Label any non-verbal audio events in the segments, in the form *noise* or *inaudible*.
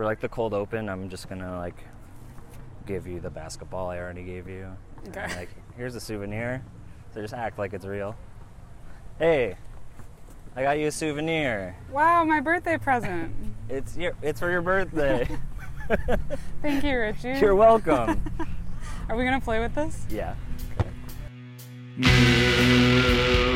for like the cold open, I'm just gonna like give you the basketball I already gave you. And, Okay. like, here's a souvenir. So just act like it's real. Hey, I got you a souvenir. Wow, my birthday present. *laughs* It's your, it's for your birthday. *laughs* Thank you, Richie. You're welcome. *laughs* Are we gonna play with this? yeah. And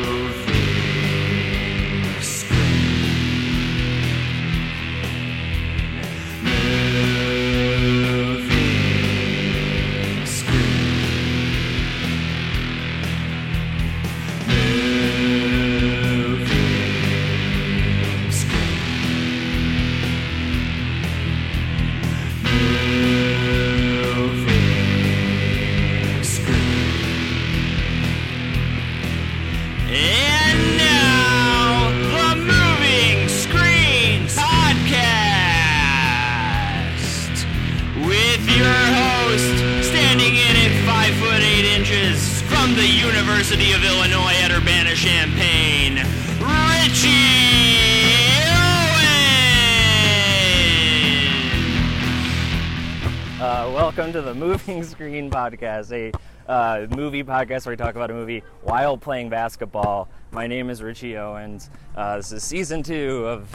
Podcast, a uh, movie podcast where we talk about a movie while playing basketball. My name is Richie Owens. Uh, this is season two of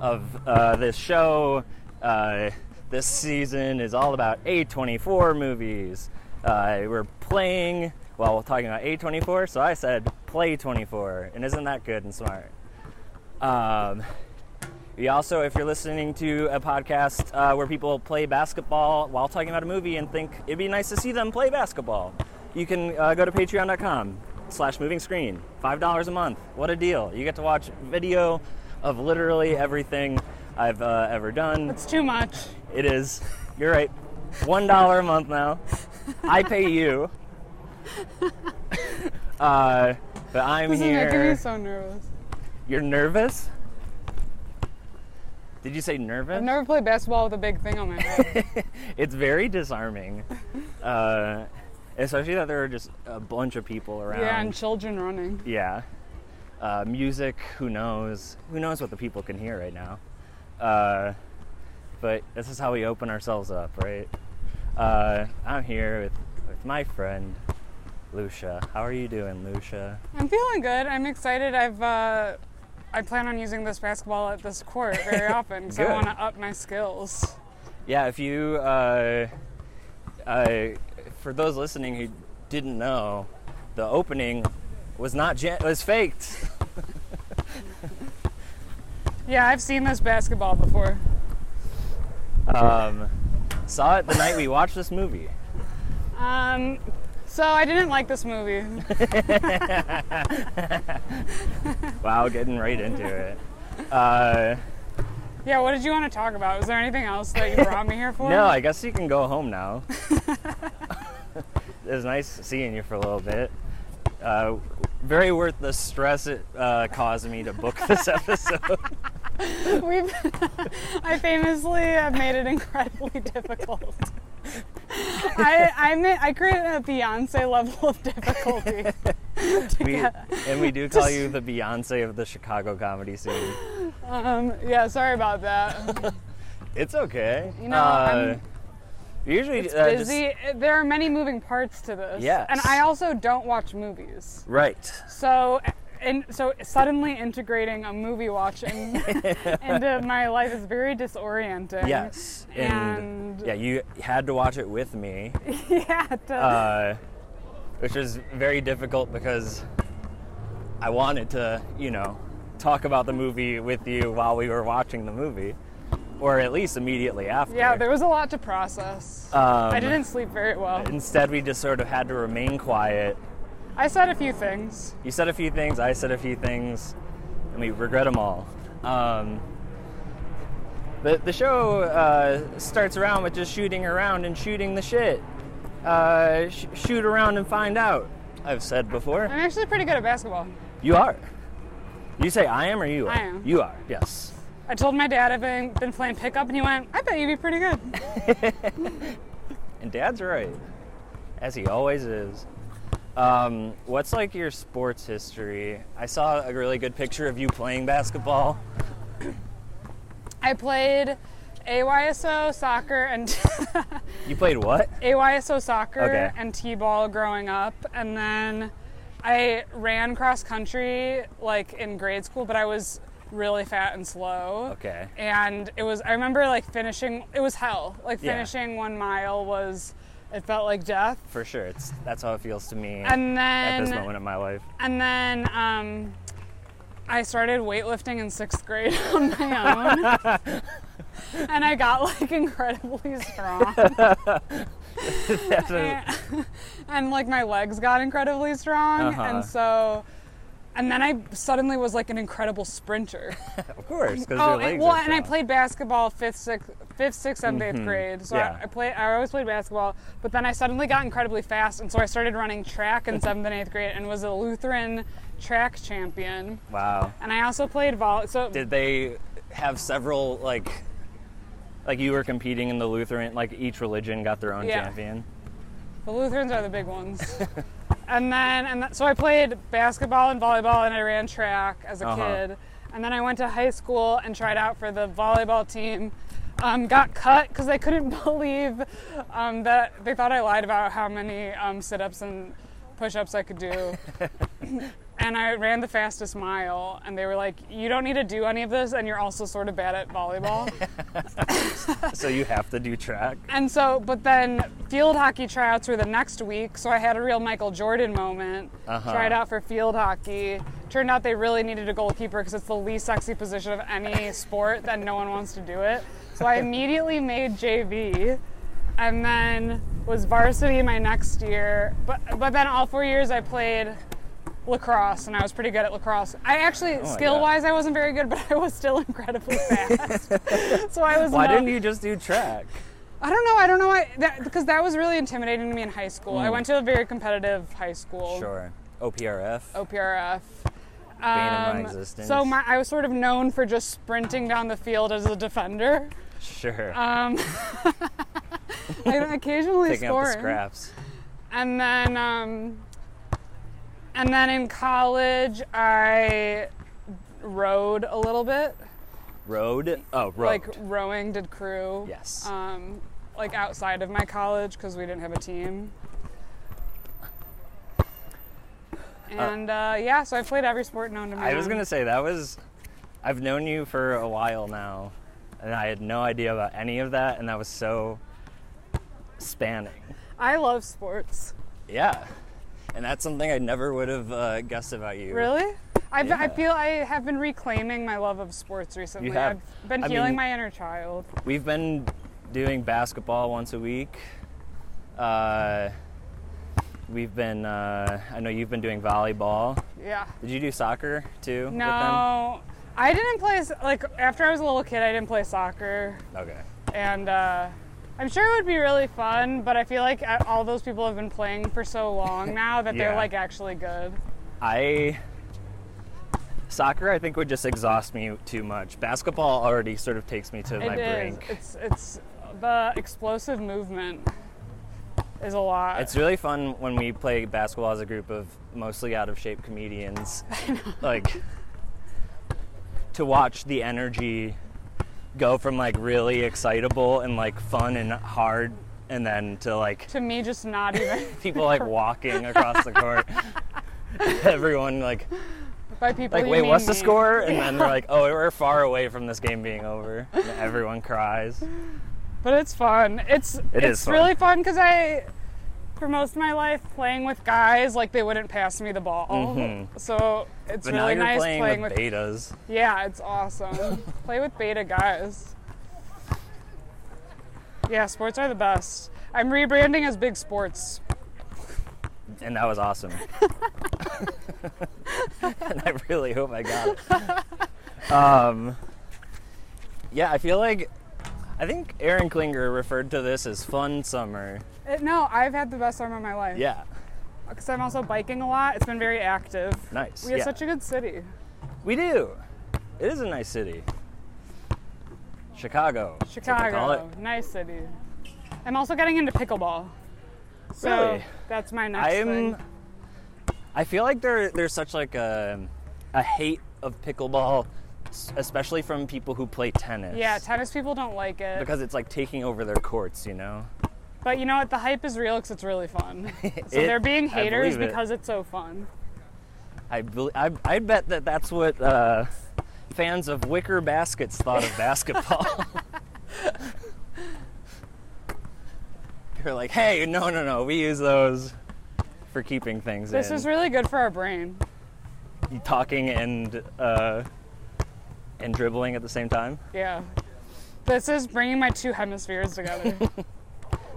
of uh, this show. Uh, this season is all about A24 movies. Uh, we're playing while we're talking about A24, so I said play 24, and isn't that good and smart? Um, we also, if you're listening to a podcast uh, where people play basketball while talking about a movie and think it'd be nice to see them play basketball, you can uh, go to patreon.com slash moving screen. $5 a month. What a deal. You get to watch video of literally everything I've uh, ever done. It's too much. It is. You're right. $1 a month now. I pay you. *laughs* Uh, but I'm This is here. making me so nervous. You're nervous? Did you say nervous? I've never played basketball with a big thing on my *laughs* head. it's very disarming. Uh, especially that there are just a bunch of people around. yeah, and children running. Yeah. Uh, music, who knows? Who knows what the people can hear right now? Uh, but this is how we open ourselves up, right? Uh, I'm here with, with my friend, Lucia. How are you doing, Lucia? I'm feeling good. I'm excited. I've uh, I plan on using this basketball at this court very *laughs* often, because I want to up my skills. Yeah, if you, uh, uh, for those listening who didn't know, the opening was not gen- was faked. *laughs* Yeah, I've seen this basketball before. Um, saw it the night we watched this movie. Um, so I didn't like this movie. *laughs* Wow, getting right into it. Uh, Yeah, what did you want to talk about? Was there anything else that you brought me here for? no, I guess you can go home now. *laughs* it was nice seeing you for a little bit. Uh, very worth the stress it uh, caused me to book this *laughs* episode. We've, I famously have made it incredibly difficult. I I, ma- I created a Beyonce level of difficulty. *laughs* we, get- and we do call you the Beyonce of the Chicago comedy scene. um, yeah, sorry about that. *laughs* It's okay. You know, uh, I'm- usually It's uh, just- There are many moving parts to this. Yes. And I also don't watch movies. right. So and so suddenly integrating a movie watch in, *laughs* into my life is very disorienting. Yes. And, yeah, you had to watch it with me, *laughs* yeah. to- uh, which was very difficult because I wanted to, you know, talk about the movie with you while we were watching the movie, or at least immediately after. yeah, there was a lot to process. Um, I didn't sleep very well. Instead, we just sort of had to remain quiet. I said a few things. You said a few things, I said a few things, and we regret them all. Um, the, the show uh, starts around with just shooting around and shooting the shit. Uh, sh- shoot around and find out. I've said before. I'm actually pretty good at basketball. You are. You say I am or you are? I am. You are, yes. I told my dad I've been, been playing pickup, and he went, "I bet you'd be pretty good." *laughs* And Dad's right, as he always is. Um, what's like your sports history? I saw a really good picture of you playing basketball. I played AYSO soccer and *laughs* You played what? AYSO soccer Okay. and t-ball growing up, and then I ran cross country like in grade school, but I was really fat and slow. Okay. And it was I remember like finishing. It was hell. Like Yeah. finishing one mile was. It felt like death. For sure. It's that's how it feels to me And at this moment in my life. and then um, I started weightlifting in sixth grade *laughs* on my own. *laughs* and I got like incredibly strong. *laughs* And, and, like my legs got incredibly strong. Uh-huh. And so, and then I suddenly was like an incredible sprinter. *laughs* of course, because Oh, your and, well, and I played basketball fifth, sixth, fifth, sixth, seventh, eighth grade. So Mm-hmm. Yeah. I, I play. I always played basketball, but then I suddenly got incredibly fast, and so I started running track in seventh and eighth grade, and was a Lutheran track champion. Wow. And I also played vol. So Did they have several like like you were competing in the Lutheran like each religion got their own Yeah. champion? the Lutherans are the big ones. *laughs* and then, and th- so I played basketball and volleyball, and I ran track as a Uh-huh. kid. And then I went to high school and tried out for the volleyball team. Um, got cut because they couldn't *laughs* believe um, that they thought I lied about how many um, sit-ups and push-ups I could do. *laughs* and I ran the fastest mile, and they were like, "You don't need to do any of this, and you're also sort of bad at volleyball." *laughs* so you have to do track. And so, but then field hockey tryouts were the next week, so I had a real Michael Jordan moment. Uh-huh. Tried out for field hockey. Turned out they really needed a goalkeeper because it's the least sexy position of any sport that no one wants to do it. So I immediately made JV and then was varsity my next year. But but then all four years I played lacrosse and I was pretty good at lacrosse. I actually Oh my skill wise I wasn't very good, *laughs* but I was still incredibly *laughs* fast. so I was Why no- didn't you just do track? I don't know. I don't know why. That, because that was really intimidating to me in high school. I Mm. went to a very competitive high school. Sure. OPRF. OPRF. My Um, existence. So my, I was sort of known for just sprinting down the field as a defender. Sure. Um, *laughs* I occasionally Picking up the scoring. scraps. And then, um, and then in college, I rowed a little bit, Road. Oh, road. like rowing, did crew. yes. um, like outside of my college because we didn't have a team. And uh, yeah, so I've played every sport known to man. I was gonna say that was. I've known you for a while now, and I had no idea about any of that, and that was so spanning. I love sports. Yeah, and that's something I never would have uh, guessed about you. Really? I've, I feel I have been reclaiming my love of sports recently. have. I've been I healing mean- my inner child. We've been doing basketball once a week. Uh, we've been. Uh, I know you've been doing volleyball. Yeah. Did you do soccer too? with No, I didn't play like after I was a little kid. I didn't play soccer. Okay. and uh, I'm sure it would be really fun. But I feel like uh, all those people have been playing for so long *laughs* now that they're like actually good. I soccer I think would just exhaust me too much. Basketball already sort of takes me to my It is. brink. It's it's the explosive movement is a lot. It's really fun when we play basketball as a group of mostly out of shape comedians. *laughs* like to watch the energy go from like really excitable and like fun and hard and then to like to me just not even *laughs* people like walking across the court. *laughs* Everyone like by people. like wait what's the score and then they're *laughs* like oh we're far away from this game being over and everyone cries But it's fun. It's It is it's fun. really fun because I, for most of my life, playing with guys like they wouldn't pass me the ball. Mhm. So it's but really nice playing, playing with, with. betas yeah, it's awesome. *laughs* Play with beta guys. Yeah, sports are the best. I'm rebranding as Big Sports. and that was awesome *laughs* and i really hope i got it um, yeah i feel like i think aaron klinger referred to this as fun summer It, no, I've had the best summer of my life. yeah Because I'm also biking a lot. It's been very active. nice We have yeah. such a good city. we do it is a nice city chicago Chicago, nice city. I'm also getting into pickleball. So Really? that's my next I'm. thing. I feel like there there's such like a a hate of pickleball especially from people who play tennis. Yeah, tennis people don't like it. because it's like taking over their courts, you know. But you know what? The hype is real because it's really fun. *laughs* So It- they're being haters it. because it's so fun. I, bel I I bet that that's what uh, fans of wicker baskets thought of basketball. *laughs* They're like, hey, no, no, no, we use those for keeping things This in. is really good for our brain. talking and uh, and dribbling at the same time. Yeah. This is bringing my two hemispheres together. *laughs*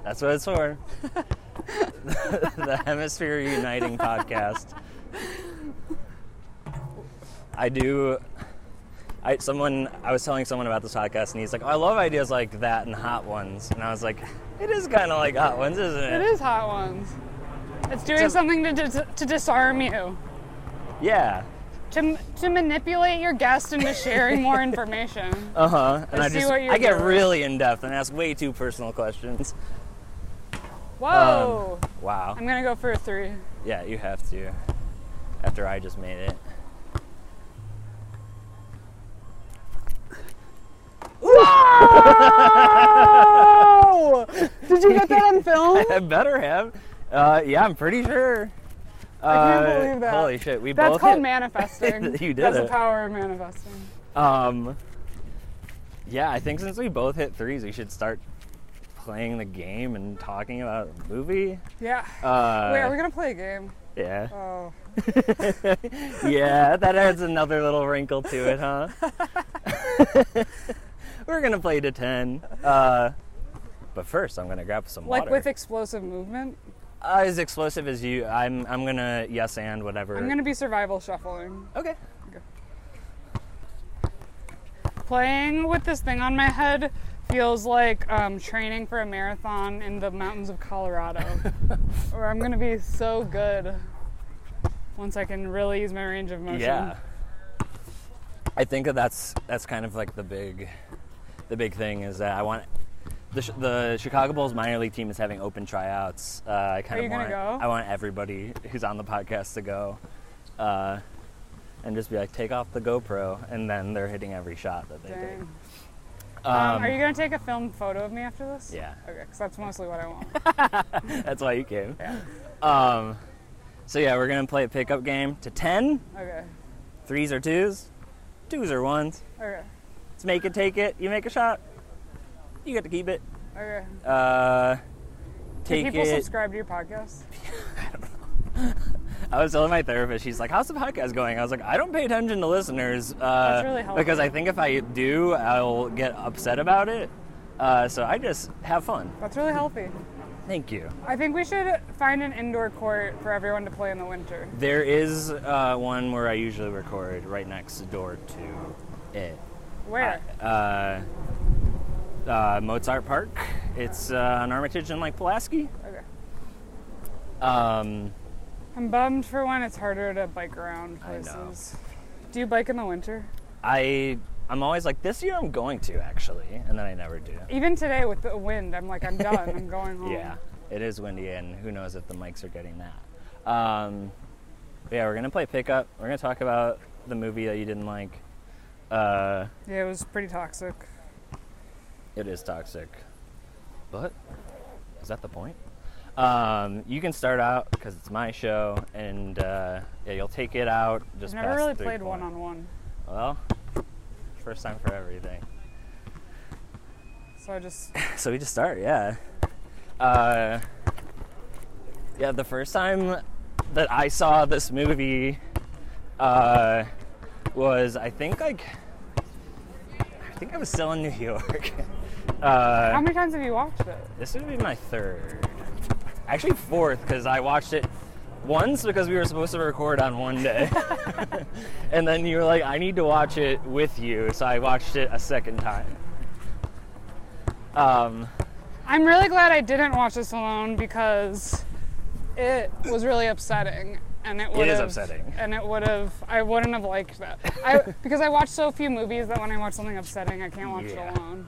That's what it's for. *laughs* the Hemisphere Uniting podcast. I do. I someone I was telling someone about this podcast and he's like, oh, I love ideas like that and hot ones, and I was like, it is kind of like hot ones, isn't it? it is hot ones. It's doing So- something to, dis- to disarm you, Yeah. to, to manipulate your guest into sharing more information. *laughs* Uh huh. And I just what you're I get doing. really in depth and ask way too personal questions. Whoa! Wow. I'm gonna go for a three. Yeah, you have to. After I just made it. Oh! Did you get that on film? *laughs* I better have. Uh, yeah, I'm pretty sure. I can't Uh, believe that. Holy shit, we That's both called hit- manifesting. *laughs* You did That's it. the power of manifesting. Um, yeah, I think since we both hit threes, we should start playing the game and talking about a movie. Yeah. Uh, Wait, are we gonna play a game? yeah, Oh. *laughs* yeah, that adds another little wrinkle to it, huh? *laughs* We're gonna play to ten. Uh, but first, I'm gonna grab some Like water. Like with explosive movement? uh, as explosive as you, I'm. I'm gonna yes and whatever. I'm gonna be survival shuffling. Okay. Playing with this thing on my head feels like um, training for a marathon in the mountains of Colorado, *laughs* where I'm gonna be so good once I can really use my range of motion. Yeah. I think that that's that's kind of like the big, the big thing is that I want the the Chicago Bulls minor league team is having open tryouts. Uh, I kind Are of want go? I want everybody who's on the podcast to go, uh, and just be like take off the GoPro, and then they're hitting every shot that they Dang. take. Um, Um, are you gonna take a film photo of me after this? Yeah, Okay, because that's mostly what I want. *laughs* that's why you came. Yeah. Um, so yeah, we're gonna play a pickup game to ten. Okay. Threes or twos, twos or ones. Okay. Let's make it, take it. You make a shot, you get to keep it. Okay. Uh, Do take people it. subscribe to your podcast? *laughs* I *laughs* was telling my therapist, she's like, "How's the podcast going?" I was like, "I don't pay attention to listeners uh, really because I think if I do, I'll get upset about it. Uh, so I just have fun. That's really healthy. Thank you. I think we should find an indoor court for everyone to play in the winter. There is uh, one where I usually record right next door to it. Where? Uh, uh, Mozart Park. It's uh, on Armitage and like Pulaski. okay. Um, I'm bummed for when it's harder to bike around places. Do you bike in the winter? I I'm always like this year I'm going to actually, and then I never do. Even today with the wind, I'm like, I'm done. I'm going *laughs* home. Yeah, it is windy, and who knows if the mics are getting that. Um, yeah, we're gonna play pickup. We're gonna talk about the movie that you didn't like. Uh, Yeah, it was pretty toxic. it is toxic, but is that the point? Um, you can start out because it's my show, and uh, yeah, you'll take it out. Just I've never really played one on one, Well, first time for everything. so I just *laughs* so we just start, yeah. Uh, yeah, the first time that I saw this movie uh, was, I think, like, I think I was still in New York. *laughs* Uh, How many times have you watched it? this would be my third, actually fourth, because I watched it once because we were supposed to record on one day, *laughs* and then you were like, "I need to watch it with you," so I watched it a second time. Um, I'm really glad I didn't watch this alone because it was really upsetting. And it would is upsetting. And it would have, I wouldn't have liked that. I, *laughs* because I watch so few movies that when I watch something upsetting, I can't watch Yeah. it alone.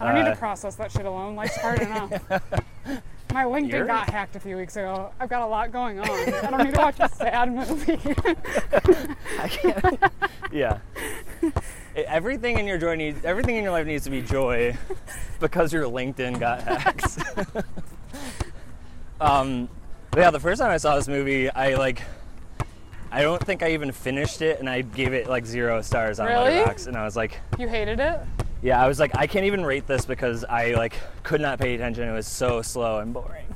I don't need Uh, to process that shit alone. Life's hard enough. *laughs* My LinkedIn You're- got hacked a few weeks ago. I've got a lot going on. I don't need to watch a *laughs* sad movie. I can't. yeah. everything in your joy needs everything in your life needs to be joy because your LinkedIn got hacked. *laughs* um, but yeah, the first time I saw this movie, I like I don't think I even finished it, and I gave it like zero stars on Really? Letterboxd, and I was like, You hated it? Yeah, I was like, I can't even rate this because I like could not pay attention. It was so slow and boring.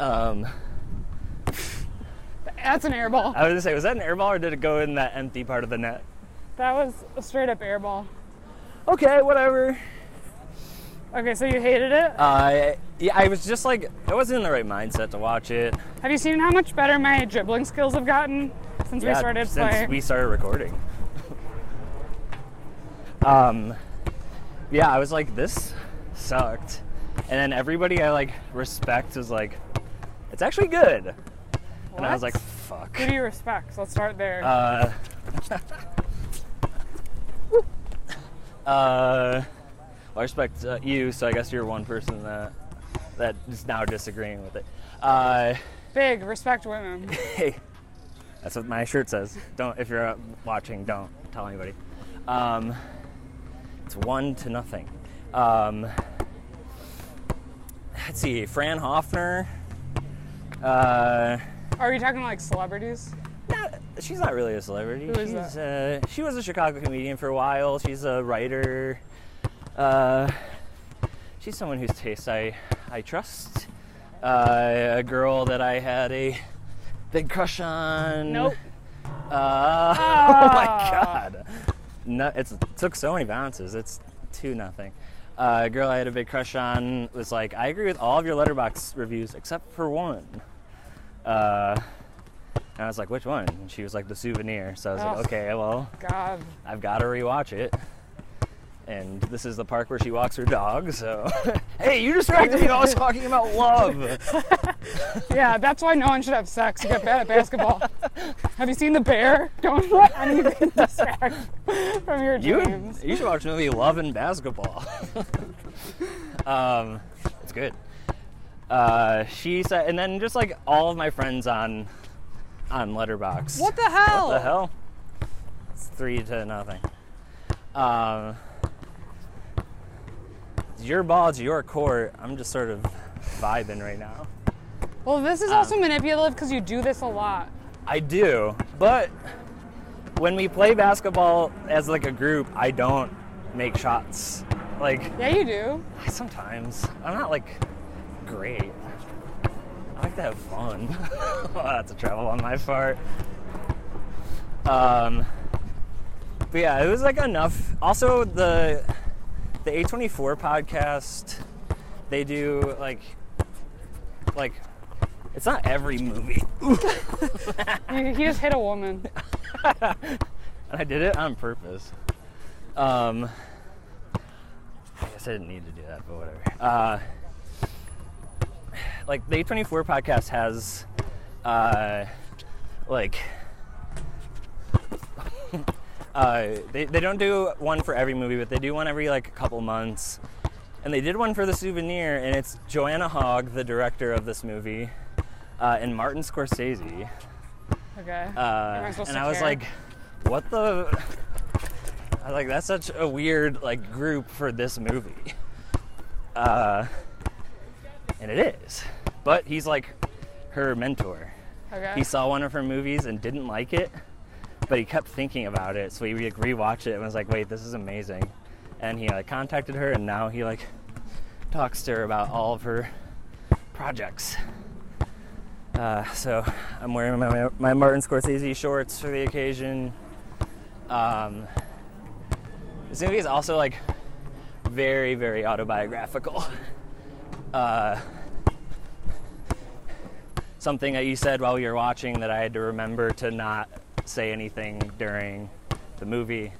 Um, That's an airball. I was gonna say, was that an airball or did it go in that empty part of the net? That was a straight up airball. Okay, whatever. Okay, so you hated it? Uh, yeah, I was just like, I wasn't in the right mindset to watch it. Have you seen how much better my dribbling skills have gotten since we Yeah, started since playing? we started recording. *laughs* um, yeah, I was like, this sucked, and then everybody I like respect was like, it's actually good, and I was like, fuck. Who do you respect? So let's start there. Uh, *laughs* uh, well, I respect uh, you, so I guess you're one person that that is now disagreeing with it. Uh, Big, respect women. *laughs* hey, that's what my shirt says. Don't if you're uh, watching, don't tell anybody. Um, it's one to nothing. Um, let's see, Fran Hoffner. Uh, Are you talking like celebrities? not, she's not really a celebrity. Who is she's, Uh, she was a Chicago comedian for a while. She's a writer. Uh, she's someone whose taste I I trust. Uh, a girl that I had a big crush on. Nope. Uh, *laughs* oh my Ah. god. No, it's, it took so many bounces. It's two nothing. Uh, a girl I had a big crush on was like, I agree with all of your Letterboxd reviews except for one. Uh, and I was like, which one? And she was like, the souvenir. So I was like, okay, well, God. I've got to rewatch it. And this is the park where she walks her dog. So, *laughs* hey, you distracted me. I was talking about love. *laughs* Yeah, that's why no one should have sex. You get bad at basketball. *laughs* have you seen The Bear? Don't let anything distract from your You, dreams. you should watch the movie Love and Basketball. um, it's good. Uh, she said, and then just like all of my friends on on Letterboxd. What the hell? What the hell? It's three to nothing. Um, it's your ball, it's your court. I'm just sort of vibing right now. Well, this is Um, also manipulative because you do this a lot. I do, but when we play basketball as like a group, I don't make shots. Like Yeah, you do. sometimes I'm not like great. I like to have fun. oh, that's a trouble on my part. Um, but yeah, it was like enough. Also, the the A24 podcast, they do like like it's not every movie. He, *laughs* he just hit a woman. *laughs* and I did it on purpose. Um, I guess I didn't need to do that, but whatever. Uh, like the A24 podcast has, uh, like, uh, they, they don't do one for every movie, but they do one every like a couple months. And they did one for the souvenir, and it's Joanna Hogg, the director of this movie, uh, and Martin Scorsese. Okay. Uh, Am I supposed and I was care? like, what the? *laughs* I was like, that's such a weird like group for this movie. Uh, and it is. But he's like her mentor. okay. He saw one of her movies and didn't like it, but he kept thinking about it. So he like rewatched it and was like, wait, this is amazing. And he like contacted her, and now he like talks to her about all of her projects. Uh, so I'm wearing my, my Martin Scorsese shorts for the occasion. Um, this movie is also like very, very autobiographical. Uh, something that you said while we were watching that I had to remember to not say anything during the movie,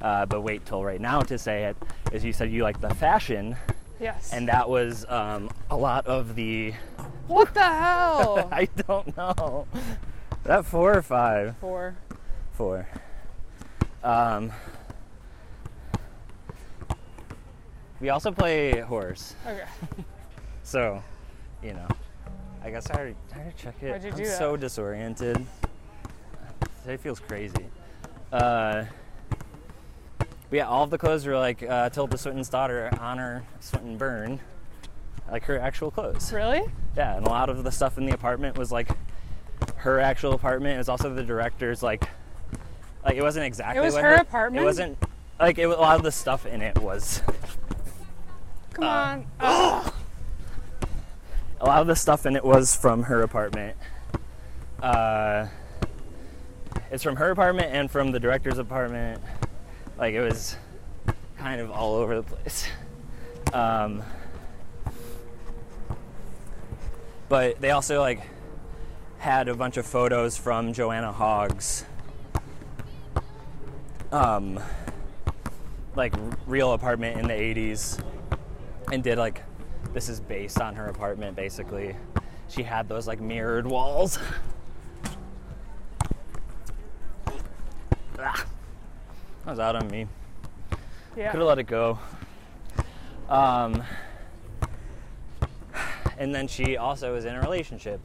uh, but wait till right now to say it. Is you said you like the fashion, yes. and that was um, a lot of the. what the hell? *laughs* I don't know. That four or five? Four. Four. Um, we also play horse, Okay. so you know. I guess I already, I already check it. Why'd you I'm do that? so disoriented. Today feels crazy. Uh, But yeah, all of the clothes were like uh, Tilda Swinton's daughter, Honor Swinton Byrne, like her actual clothes. Really? Yeah, and a lot of the stuff in the apartment was like her actual apartment. It was also the director's like, like it wasn't exactly. It was her apartment? It wasn't like it, a lot of the stuff in it was. Come Uh, on. Ugh. *gasps* A lot of the stuff in it was from her apartment. Uh, it's from her apartment and from the director's apartment. Like it was kind of all over the place. Um, but they also like had a bunch of photos from Joanna Hogg's um, like real apartment in the 80s and did like this is based on her apartment basically. She had those like mirrored walls. *laughs* that was out on me. yeah. Could have let it go. Um, and then she also is in a relationship,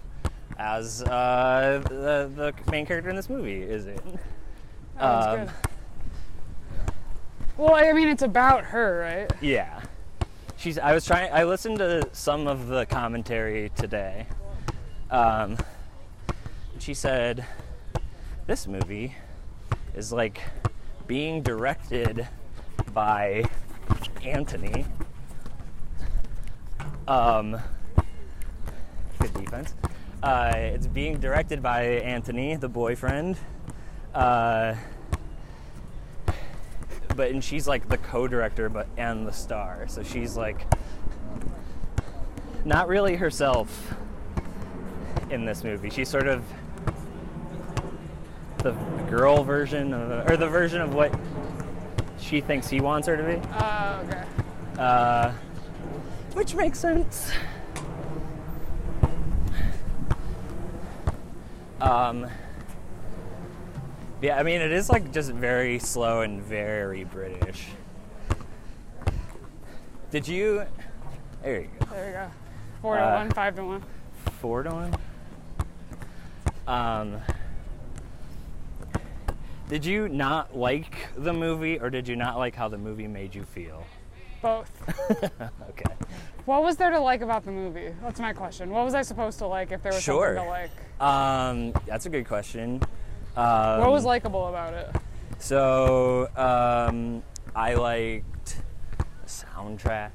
as uh, the the main character in this movie is it. *laughs* Oh, Um. Well, I mean, it's about her, right? Yeah. She's. I was trying. I listened to some of the commentary today. Um, she said, "This movie is like being directed by Anthony." Um, good defense. Uh, it's being directed by Anthony, the boyfriend. Uh, but and she's like the co-director but and the star so she's like not really herself in this movie she's sort of the girl version of, or the version of what she thinks he wants her to be Oh, okay. uh, which makes sense um yeah, I mean, it is like just very slow and very British. Did you? There you go. There you go. Four to Uh, one, five to one. Four to one. Um. Did you not like the movie, or did you not like how the movie made you feel? Both. *laughs* okay. What was there to like about the movie? That's my question. What was I supposed to like if there was Sure. something to like? Um, that's a good question. Um, What was likable about it? So, um, I liked the soundtrack.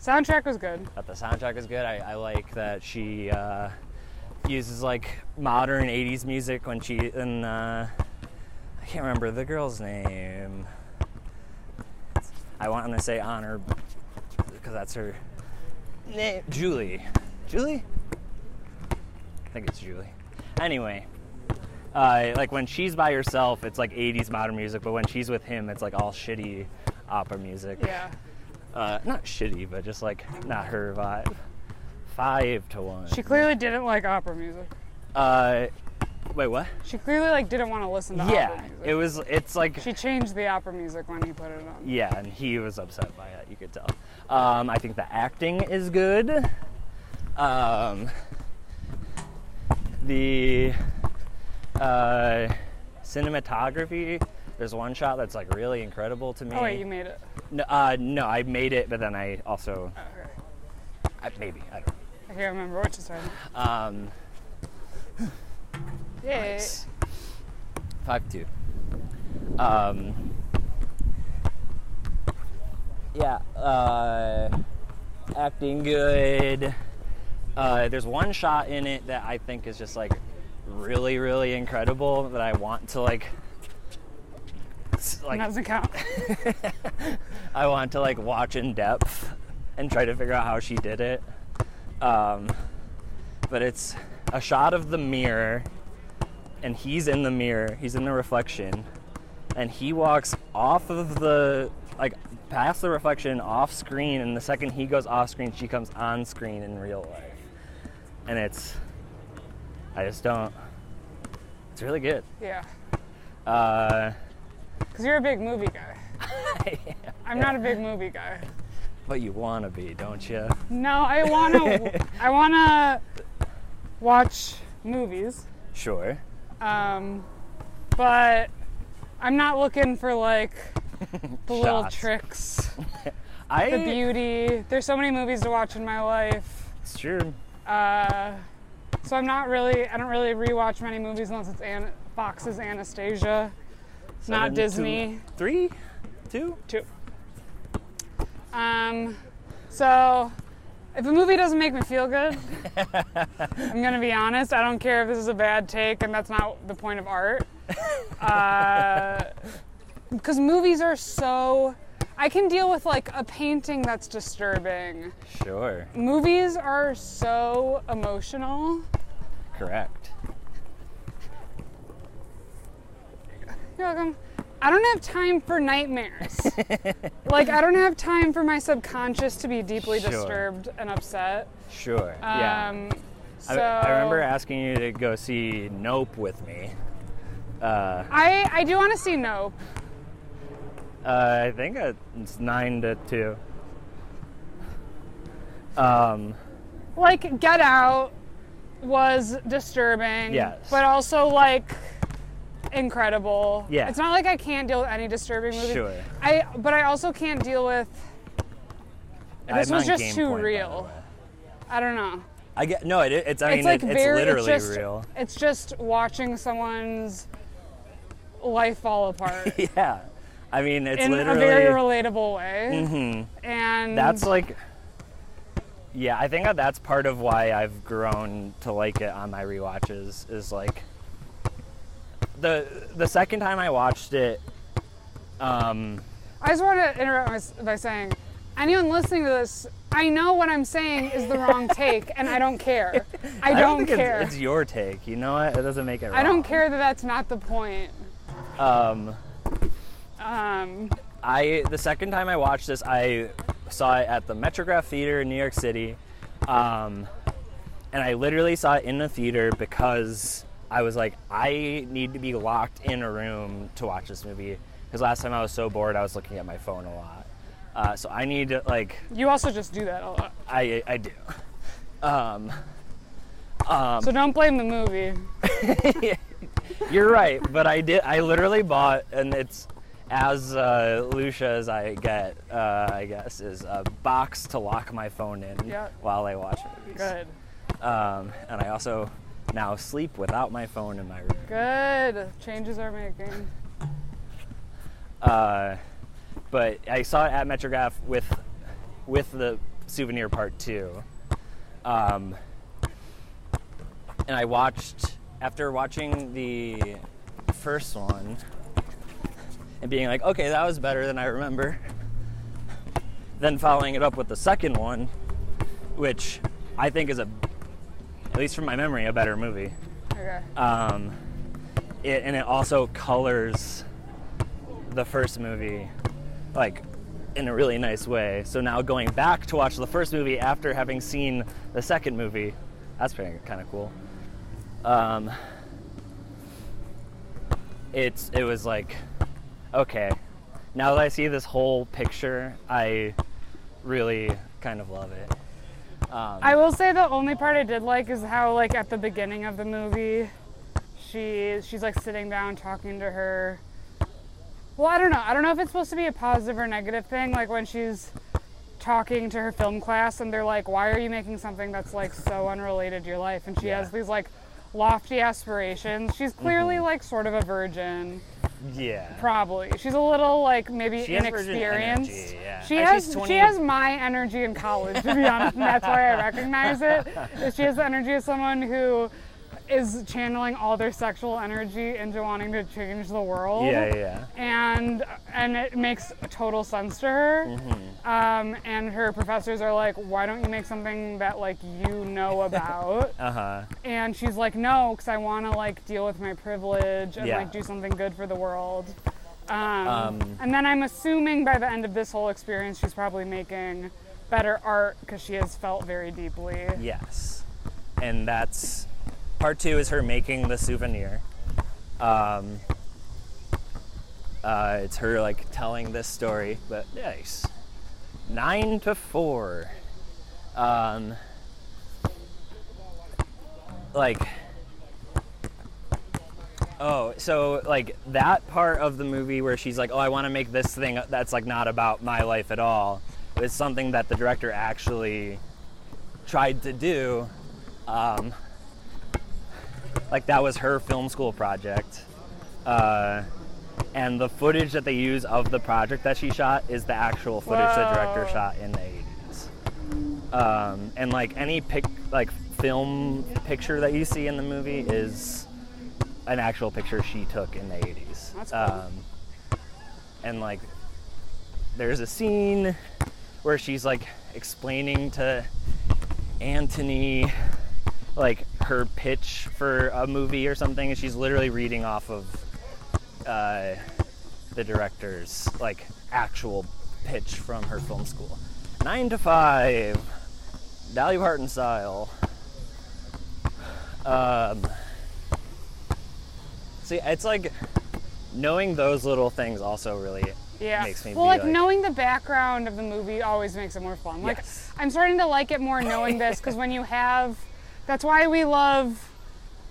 Soundtrack was good. Thought the soundtrack was good. I, I like that she uh, uses like modern '80s music when she and uh, I can't remember the girl's name. I want to say honor because that's her name. Julie. Julie. I think it's Julie. Anyway. Uh, like when she's by herself, it's like 80s modern music, but when she's with him, it's like all shitty opera music. Yeah. Uh, not shitty, but just like not her vibe. Five to one. She clearly didn't like opera music. Uh, wait, what? She clearly like didn't want to listen to opera Yeah, music. it was. It's like. She changed the opera music when he put it on. Yeah, and he was upset by it. You could tell. Um, I think the acting is good. Um, the uh, cinematography. There's one shot that's like really incredible to me. Oh wait, you made it. No, uh, no, I made it, but then I also Oh, okay. I, maybe I don't. I can't remember what you said. Um, Nice. Five two. Um, yeah. Uh, acting good. Uh, there's one shot in it that I think is just like really, really incredible that I want to like. Like doesn't count. *laughs* I want to like watch in depth and try to figure out how she did it. Um, but it's a shot of the mirror, and he's in the mirror. He's in the reflection, and he walks off of the like past the reflection off screen. And the second he goes off screen, she comes on screen in real life, and it's I just don't. It's really good. yeah. Uh, Because you're a big movie guy. *laughs* I'm not a big movie guy. but you want to be, don't you? No, I wanna *laughs* I wanna watch movies. Sure. Um, but I'm not looking for like *laughs* the little Shots. tricks, *laughs* I. the beauty. There's so many movies to watch in my life. It's true. Uh, so I'm not really, I don't really rewatch many movies unless it's An- Fox's Anastasia, not Disney. two, three, two. Two. Um, so if a movie doesn't make me feel good, *laughs* I'm gonna be honest. I don't care if this is a bad take, and that's not the point of art. *laughs* Uh, because movies are so. I can deal with like a painting that's disturbing. Sure. Movies are so emotional. Correct. You're welcome. I don't have time for nightmares. *laughs* like I don't have time for my subconscious to be deeply Sure. disturbed and upset. Sure. yeah. Um, I, I remember asking you to go see Nope with me. Uh, I, I do want to see Nope. uh, I think it's nine to two. Um, Like Get Out was disturbing. Yes. But also like incredible. Yeah. It's not like I can't deal with any disturbing movies. Sure. I but I also can't deal with This was just too Point, real. I don't know. I get no. It, it's. I mean, it's like it- very it's literally it's just, real. It's just watching someone's life fall apart *laughs* yeah. I mean, it's in literally. a very relatable way. Mm-hmm. And That's like. Yeah, I think that's part of why I've grown to like it on my rewatches. Is like. The the second time I watched it, um, I just want to interrupt by saying, anyone listening to this, I know what I'm saying is the wrong *laughs* take, and I don't care. I, don't, think it's- care. It's, your take. You know what? It doesn't make it. I don't care that that's not the point. Um, Um, I the second time I watched this, I saw it at the Metrograph Theater in New York City, um, and I literally saw it in the theater because I was like, I need to be locked in a room to watch this movie. Because last time I was so bored, I was looking at my phone a lot. Uh, so I need to like you also just do that a lot. I I do. Um, um, So don't blame the movie. *laughs* You're right, but I did. I literally bought, and it's as uh, Lucia as I get. Uh, I guess is a box to lock my phone in Yeah. while I watch movies. Good. Um, and I also now sleep without my phone in my room. Good. Changes are making. Uh, but I saw it at Metrograph with with the souvenir part two. Um, and I watched after watching the first one and being like, okay, that was better than I remember. Then following it up with the second one, which I think is a, at least from my memory, a better movie. Okay. Um, it, and it also colors the first movie like in a really nice way. So now going back to watch the first movie after having seen the second movie, that's pretty kind of cool. Um, it's it was like okay, now that I see this whole picture, I really kind of love it. Um, I will say the only part I did like is how like at the beginning of the movie, she she's like sitting down talking to her. Well, I don't know. I don't know if it's supposed to be a positive or negative thing. Like when she's talking to her film class and they're like, "Why are you making something that's like so unrelated to your life?" And she Yeah. has these like lofty aspirations. She's clearly like sort of a virgin. Yeah. Probably. She's a little like maybe She inexperienced. energy, yeah. She And has she has my energy in college, to be honest, and that's why I recognize it. Is she has the energy of someone who is channeling all their sexual energy into wanting to change the world. Yeah, yeah. And and it makes total sense to her. Mm-hmm. Um, and her professors are like, why don't you make something that like you know *laughs* about? Uh huh. and she's like no because i want to like deal with my privilege and Yeah. like do something good for the world um, Um, and then i'm assuming by the end of this whole experience she's probably making better art because she has felt very deeply Yes. And that's part two is her making the souvenir. Um, uh, it's her like telling this story, but nice. Nine to four. Um, like, Oh, so like that part of the movie where she's like, "Oh, I want to make this thing that's like not about my life at all," is something that the director actually tried to do. Um, like that was her film school project, uh, and the footage that they use of the project that she shot is the actual footage the director shot in the 80s. Um, and like any pic, like film picture that you see in the movie is an actual picture she took in the 80s. That's cool. Um, and like, there's a scene where she's like explaining to Anthony like her pitch for a movie or something, and she's literally reading off of uh, the director's like actual pitch from her film school. Nine to five, Dolly Parton style. Um, see, it's like knowing those little things also really Yeah. makes me well, like, like- knowing the background of the movie always makes it more fun. Like Yes. I'm starting to like it more knowing this because when you have, that's why we love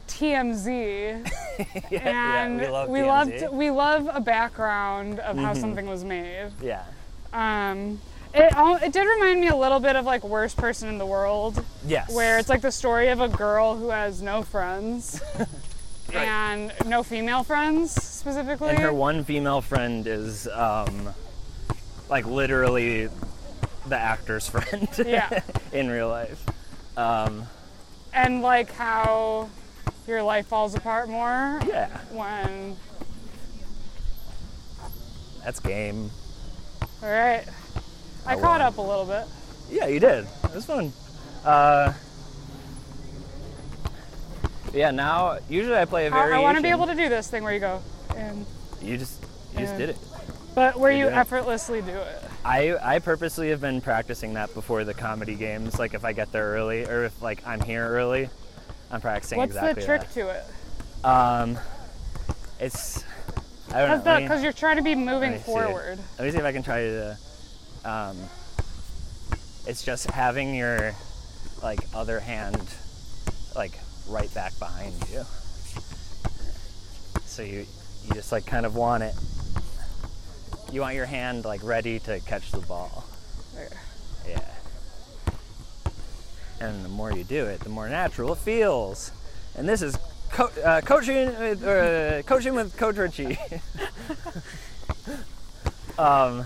TMZ *laughs* yeah, and we love we TMZ. loved we love a background of Mm-hmm. how something was made. Yeah. Um, it it did remind me a little bit of like worst person in the world, Yes. where it's like the story of a girl who has no friends. *laughs* And no female friends specifically. And her one female friend is um, like literally the actor's *laughs* friend Yeah. in real life. Um, and like how your life falls apart more yeah, when that's game. all right i, I caught won. up a little bit Yeah, you did. It was fun. Uh, yeah, now usually I play a I, variation. want to be able to do this thing where you go and You just you just did it. but where You you effortlessly do it I I purposely have been practicing that before the comedy games. Like if I get there early, or if like I'm here early, I'm practicing what's exactly the trick that. to it Um, it's I don't know. let because you're trying to be moving see. forward Let me see if I can try to. Um, it's just having your like other hand like right back behind you. So you you just like kind of want it. You want your hand like ready to catch the ball. Yeah. And the more you do it, the more natural it feels. And this is co- uh, coaching, with, uh, coaching with Coach Richie. *laughs* um,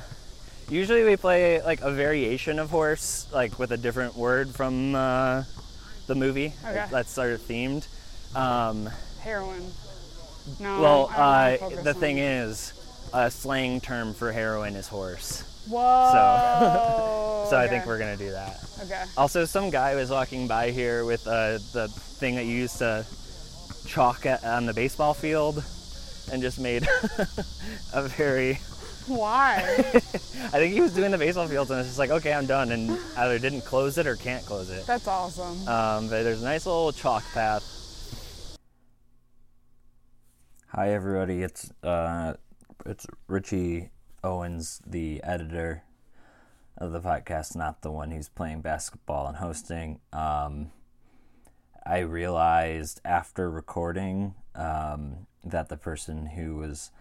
usually we play like a variation of horse, like with a different word from uh, the movie. Okay. That's sort of themed. Um, heroin no well, I don't wanna uh, the thing is, a slang term for heroin is horse. whoa So *laughs* So I think we're gonna do that. okay Also, some guy was walking by here with uh, the thing that you used to chalk at, on the baseball field and just made *laughs* a very. why *laughs* I think he was doing the baseball fields and it's just like, okay, I'm done, and either didn't close it or can't close it. that's awesome Um, but there's a nice little chalk path. Hi, everybody. It's uh, it's Richie Owens, the editor of the podcast, not the one who's playing basketball and hosting. Um, I realized after recording um, that the person who was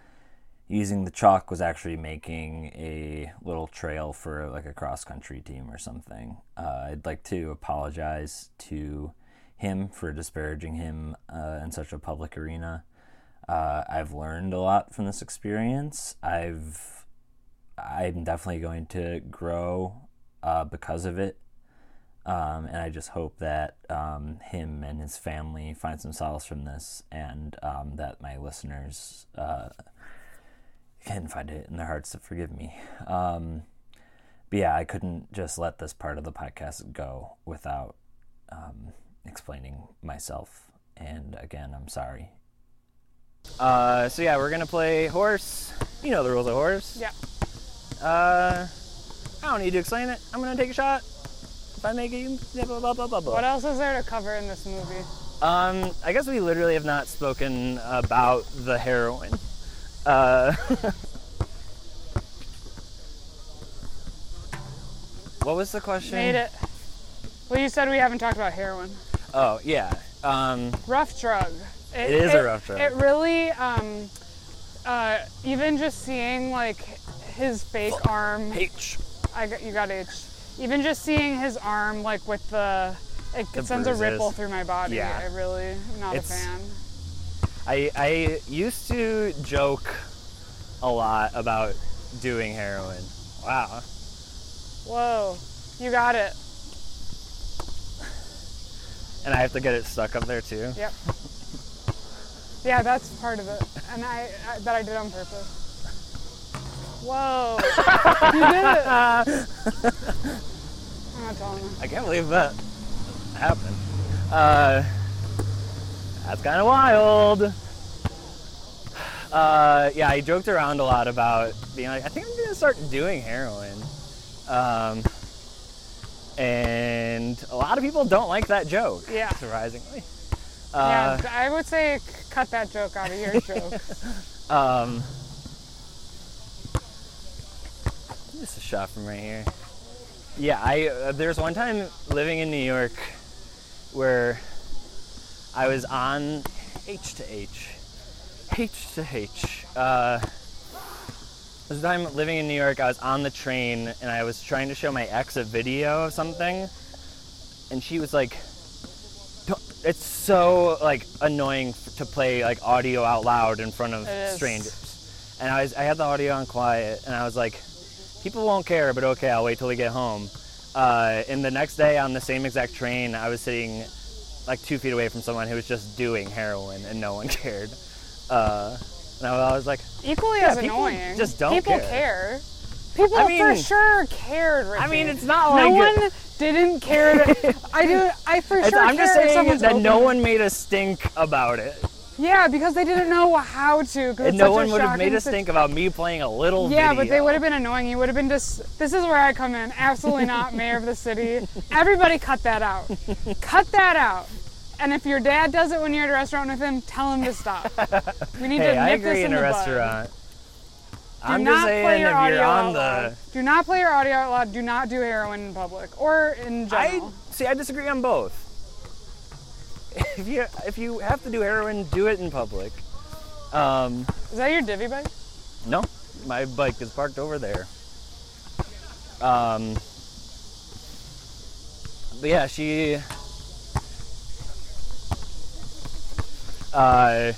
using the chalk was actually making a little trail for like a cross country team or something. Uh, I'd like to apologize to him for disparaging him uh, in such a public arena. Uh, I've learned a lot from this experience. I've I'm definitely going to grow uh, because of it. Um, and I just hope that um, him and his family find some solace from this, and um, that my listeners uh, can find it in their hearts to forgive me. Um, but yeah, I couldn't just let this part of the podcast go without um, explaining myself. And again, I'm sorry. Uh, so yeah, we're gonna play horse. You know the rules of horse. yeah Uh, I don't need to explain it. I'm gonna take a shot. If I make it, you blah blah blah blah blah. blah. what else is there to cover in this movie Um, I guess we literally have not spoken about the heroin. Uh, *laughs* what was the question? made it well you said we haven't talked about heroin Oh yeah. Um, rough drug It is a rough drive. It really, um, uh, even just seeing like his fake arm. H. I got you got H. Even just seeing his arm like with the it, The it sends a ripple through my body. Yeah. I really am not It's- a fan. I I used to joke a lot about doing heroin. Wow. Whoa, you got it. And I have to get it stuck up there too. Yep. Yeah, that's part of it, and I, I that I did on purpose. Whoa, *laughs* you did it. I'm not telling him. I can't believe that happened. Uh, that's kind of wild. Uh, yeah, I joked around a lot about being like, I think I'm gonna start doing heroin. Um, and a lot of people don't like that joke. Yeah. Surprisingly. Uh, yeah, I would say cut that joke out of your *laughs* joke. Um, just a shot from right here. Yeah, I uh, there's one time living in New York where I was on H to H, H to H. Uh, this time living in New York, I was on the train and I was trying to show my ex a video of something, and she was like, "Don't- "It's so like annoying f- to play like audio out loud in front of strangers." And I was I had the audio on quiet, and I was like, "People won't care, but okay, I'll wait till we get home." Uh, and the next day on the same exact train, I was sitting like two feet away from someone who was just doing heroin, and no one *laughs* cared. Uh, and I was like, Equally Yeah, as annoying. just don't People care. care. People I for sure cared. Ricky. I mean, it's not like no one didn't care. To, *laughs* I do. I for sure. I'm just saying that no one made a stink about it, Yeah, because they didn't know how to. and no one would have made a stink about me playing a little Yeah, video. but they would have been annoying. You would have been just. This is where I come in. Absolutely not, mayor of the city. *laughs* Everybody, cut that out. cut that out. And if your dad does it when you're at a restaurant with him, tell him to stop. We need Hey, to I agree this in in a bud. Do I'm not just saying play if your you're audio on out the. loud. Do not play your audio out loud. Do not do heroin in public or in I general. see. I disagree on both. If you if you have to do heroin, do it in public. Um, Is that your divvy bike? no, my bike is parked over there. Um, but yeah, she. Uh,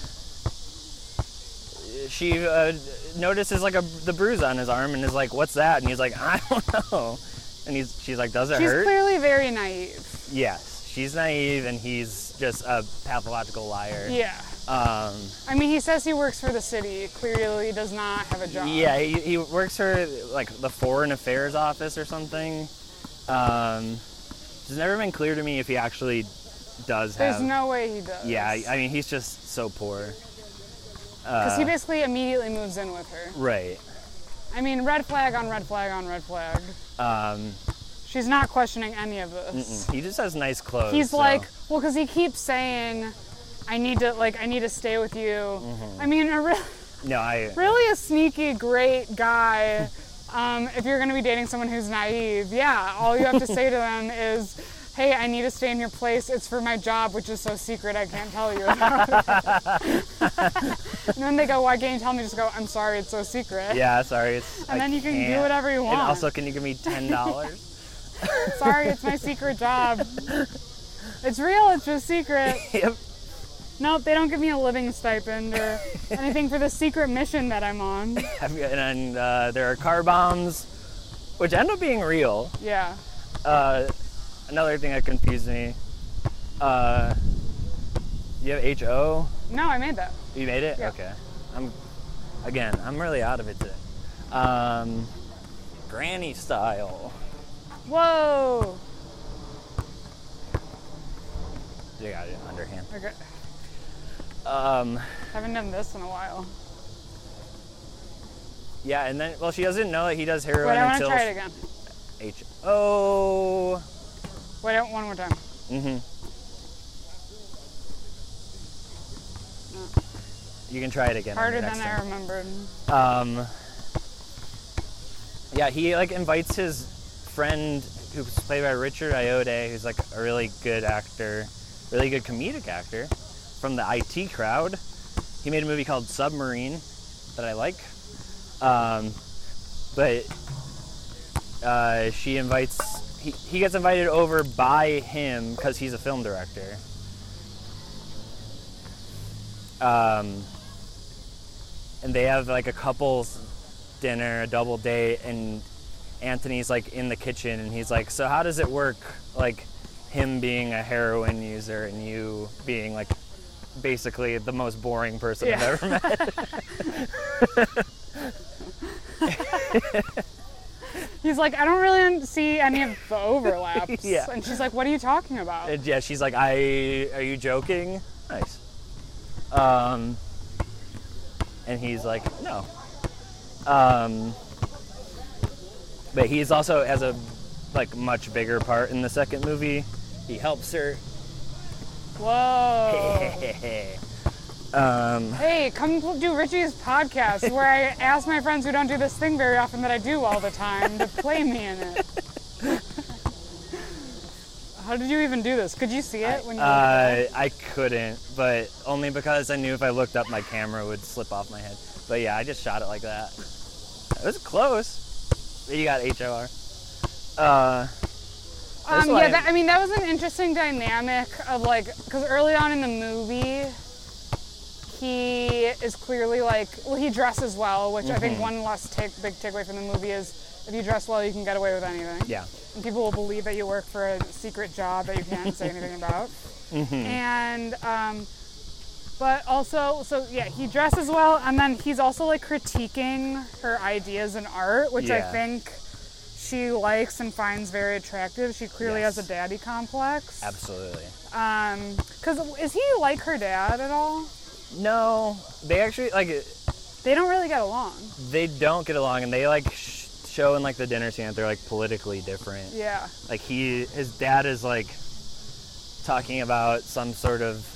she uh, notices like a the bruise on his arm and is like, "What's that?" And he's like, "I don't *laughs* know." And he's she's like, "Does it She's hurt?" She's clearly very naive. Yes, she's naive and he's just a pathological liar. Yeah. Um, I mean, he says he works for the city. Clearly, does not have a job. yeah, he, he works for like the Foreign Affairs Office or something. Um, it's never been clear to me if he actually does There's have. no way he does. yeah, I mean he's just so poor. Because he Uh, basically immediately moves in with her. right. I mean, red flag on red flag on red flag. Um, She's not questioning any of this. he just has nice clothes. He's so- like, well, because he keeps saying, I need to, like, I need to stay with you. Mm-hmm. I mean, a re- no, I. *laughs* really a sneaky, great guy. *laughs* Um, if you're going to be dating someone who's naive, yeah, all you have to say to them *laughs* is, hey, I need to stay in your place. It's for my job, which is so secret I can't tell you *laughs* and then they go, why can't you tell me? Just go, I'm sorry, it's so secret. Yeah, sorry. It's, And I then you can do can't. whatever you want. And also, can you give me ten dollars? *laughs* Sorry, it's my secret job. It's real, it's just secret. *laughs* yep. Nope, they don't give me a living stipend or anything for the secret mission that I'm on. And uh, there are car bombs, which end up being real. Yeah. Uh, another thing that confused me. Uh, you have HO? No, I made that. You made it? Yeah. Okay. I'm again. I'm really out of it today. Um, granny style. Whoa. You got it underhand. Okay. Um, Haven't done this in a while. yeah, and then well, she doesn't know that he does heroin Wait, I want to until try it again. HO. Wait, I- one more time. Mm-hmm. You can try it again. Harder than next I remembered. Um, yeah, he like invites his friend who's played by Richard Ayoade, who's like a really good actor, really good comedic actor. from the IT crowd. He made a movie called Submarine that I like. Um, but uh, she invites he, he gets invited over by him because he's a film director. Um, and they have like a couple's dinner, a double date, and Anthony's like in the kitchen and he's like, So, how does it work? Like, him being a heroin user and you being like basically the most boring person Yeah. I've ever met. *laughs* *laughs* *laughs* He's like, I don't really see any of the overlaps. *laughs* Yeah. And she's like, What are you talking about? And yeah, she's like, I are you joking? Nice. Um and he's like, no. Um but he's also has a like much bigger part in the second movie. He helps her. Whoa. *laughs* um Hey, come do Richie's podcast where I *laughs* ask my friends who don't do this thing very often that I do all the time to play me in it. *laughs* How did you even do this? Could you see it when you? uh, I couldn't, but only because I knew if I looked up my camera would slip off my head. But yeah, I just shot it like that. It was close. You got HOR. Uh Um, yeah, that, I mean that was an interesting dynamic of like because early on in the movie, he is clearly like well he dresses well, which I think Mm-hmm. one less take, big takeaway from the movie is if you dress well you can get away with anything. yeah. And people will believe that you work for a secret job that you can't say anything *laughs* about. Mm-hmm. And um, but also so yeah he dresses well and then he's also like critiquing her ideas and art, which I think she likes and finds very attractive. She clearly has a daddy complex. Absolutely. Um, cause is he like her dad at all? No, they actually like They don't really get along. they don't get along, and they like sh- show in like the dinner scene that they're like politically different. Yeah. Like he, his dad is like talking about some sort of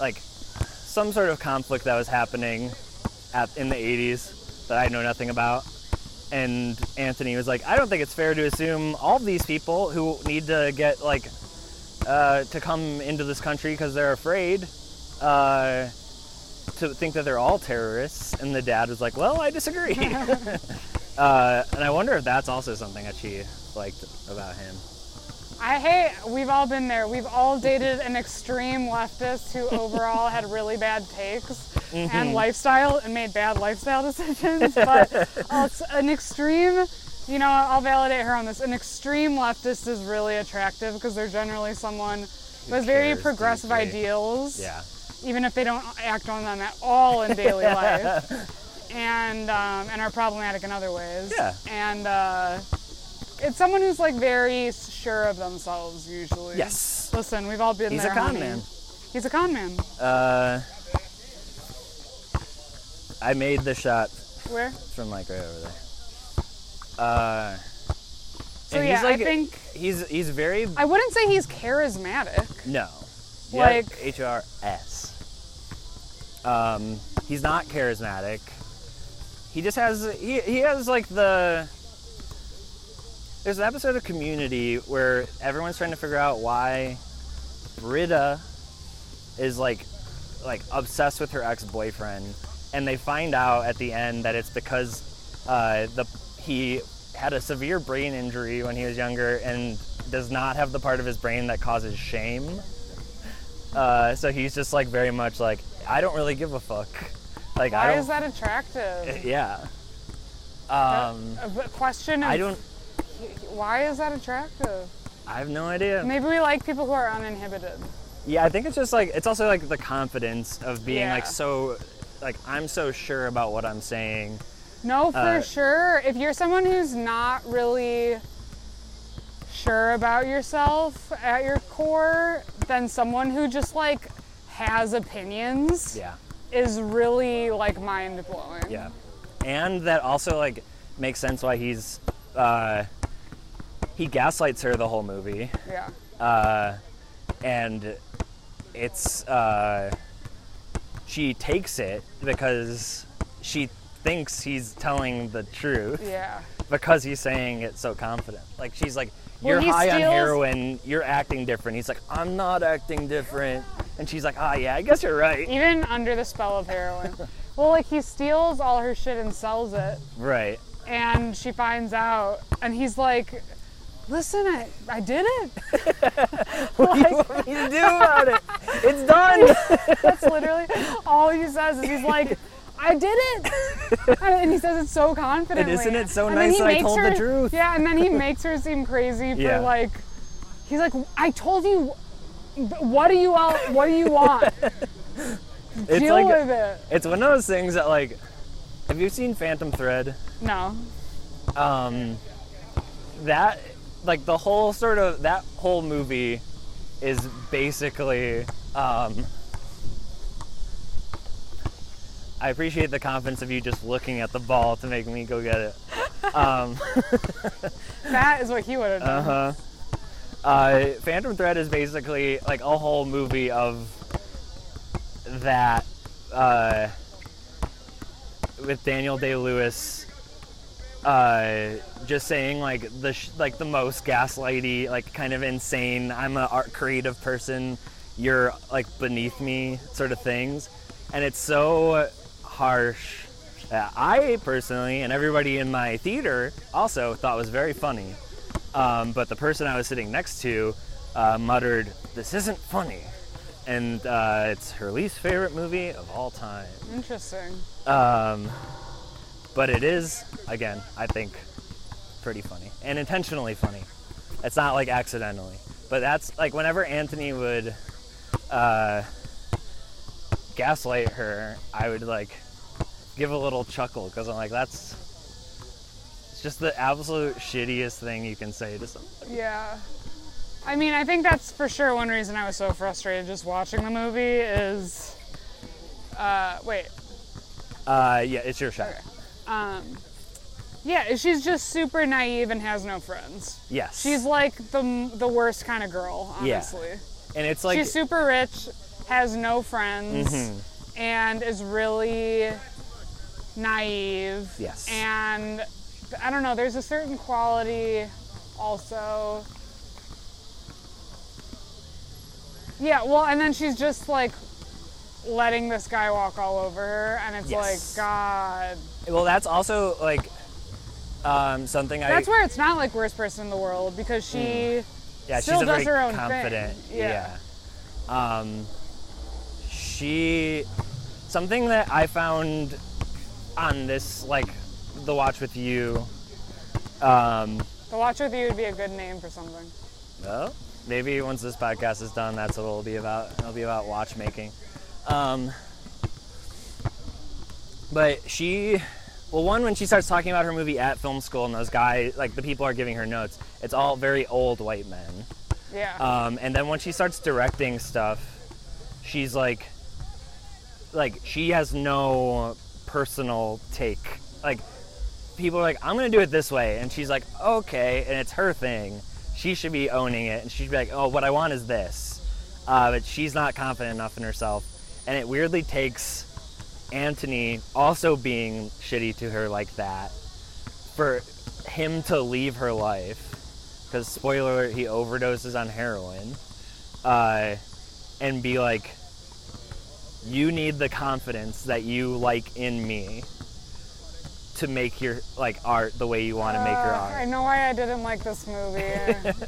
like some sort of conflict that was happening at in the 80s that I know nothing about. And Anthony was like, I don't think it's fair to assume all these people who need to get like uh, to come into this country because they're afraid uh, to think that they're all terrorists. And the dad was like, Well, I disagree. *laughs* *laughs* uh, and I wonder if that's also something that she liked about him. I hate, we've all been there. We've all dated an extreme leftist who overall had really bad takes and lifestyle and made bad lifestyle decisions. But *laughs* uh, it's an extreme, you know, I'll validate her on this. An extreme leftist is really attractive because they're generally someone who has very progressive ideals, Yeah. Even if they don't act on them at all in daily *laughs* life. And um, and are problematic in other ways. Yeah. And uh, it's someone who's like very sure of themselves usually. Yes. Listen, we've all been He's there. a con honey. man. He's a con man. Uh, I made the shot Where? from like right over there. Uh, So yeah, he's like, I think he's he's very I wouldn't say he's charismatic. no, Like- H R S. Um, he's not charismatic. He just has he he has like the. There's an episode of Community where everyone's trying to figure out why Britta is like like obsessed with her ex-boyfriend and they find out at the end that it's because uh, the he had a severe brain injury when he was younger and does not have the part of his brain that causes shame uh, so he's just like very much like i don't really give a fuck like i Why don't is that attractive? yeah um, A b- question of i don't why is that attractive? i have no idea Maybe we like people who are uninhibited. Yeah, I think it's just like it's also like the confidence of being like so like I'm so sure about what I'm saying. No, for Uh, sure. If you're someone who's not really sure about yourself at your core, than someone who just like has opinions Yeah. is really like mind blowing. Yeah. And that also like makes sense why he's uh he gaslights her the whole movie. Yeah. Uh and it's uh she takes it because she thinks he's telling the truth Yeah. because he's saying it so confident. Like she's like, "You're he high on heroin. You're acting different." He's like, "I'm not acting different." And she's like, ah, yeah, I guess you're right. Even under the spell of heroin. well, like he steals all her shit and sells it, Right. and she finds out, and he's like, "Listen, I, I did it." *laughs* What do you want me to do about it? It's done. *laughs* That's literally all he says. Is he's like, *laughs* "I did it," *laughs* and he says it so confidently. And isn't it so And nice that I told the her- truth? Yeah, and then he *laughs* makes her seem crazy for Yeah. like, he's like, "I told you." What do you all? What do you want? *laughs* It's Deal like with it. it's one of those things that like. Have you seen Phantom Thread? No. um, that like the whole sort of that whole movie is basically um, I appreciate the confidence of you just looking at the ball to make me go get it. Um, *laughs* That is what he would have done. uh-huh. Uh, Phantom Thread is basically like a whole movie of that uh, with Daniel Day Lewis uh, just saying like the sh- like the most gaslighty, like kind of insane. I'm a art creative person. You're like beneath me, sort of things, and it's so harsh. That I personally and everybody in my theater also thought was very funny. Um, but the person I was sitting next to uh, muttered, "This isn't funny," and uh, it's her least favorite movie of all time. Interesting. Um, but it is, again, I think, pretty funny and intentionally funny. It's not like accidentally. But that's like whenever Anthony would uh, gaslight her, I would like give a little chuckle because I'm like, that's it's just the absolute shittiest thing you can say to someone. Yeah. I mean, I think that's for sure one reason I was so frustrated just watching the movie is. Uh, wait. Uh, yeah, it's your shot. Um, yeah, she's just super naive and has no friends. Yes. She's like the the worst kind of girl, Yeah. honestly. and it's like she's super rich, has no friends, Mm-hmm. and is really naive. Yes. And I don't know, there's a certain quality also. Yeah, well, and then she's just like letting this guy walk all over her, and it's Yes. like, God. well, that's also like um, something I That's where it's not like worst person in the world because she Yeah, still she's does very her own confident. thing. Yeah. yeah. Um, she something that I found on this like the watch with you. Um, The Watch with You would be a good name for something. well, maybe once this podcast is done, that's what it'll be about. It'll be about watchmaking. Um, but she, well, one when she starts talking about her movie at film school and those guys, like the people are giving her notes, it's all very old white men. Yeah. Um, and then when she starts directing stuff, she's like, like she has no personal take. Like people are like, I'm gonna do it this way, and she's like, okay, and it's her thing. She should be owning it, and she'd be like, oh, what I want is this. Uh, but she's not confident enough in herself, and it weirdly takes Anthony also being shitty to her like that for him to leave her life because spoiler alert, he overdoses on heroin, uh, and be like, you need the confidence that you like in me to make your like art the way you want to make your art. I know why I didn't like this movie. *laughs*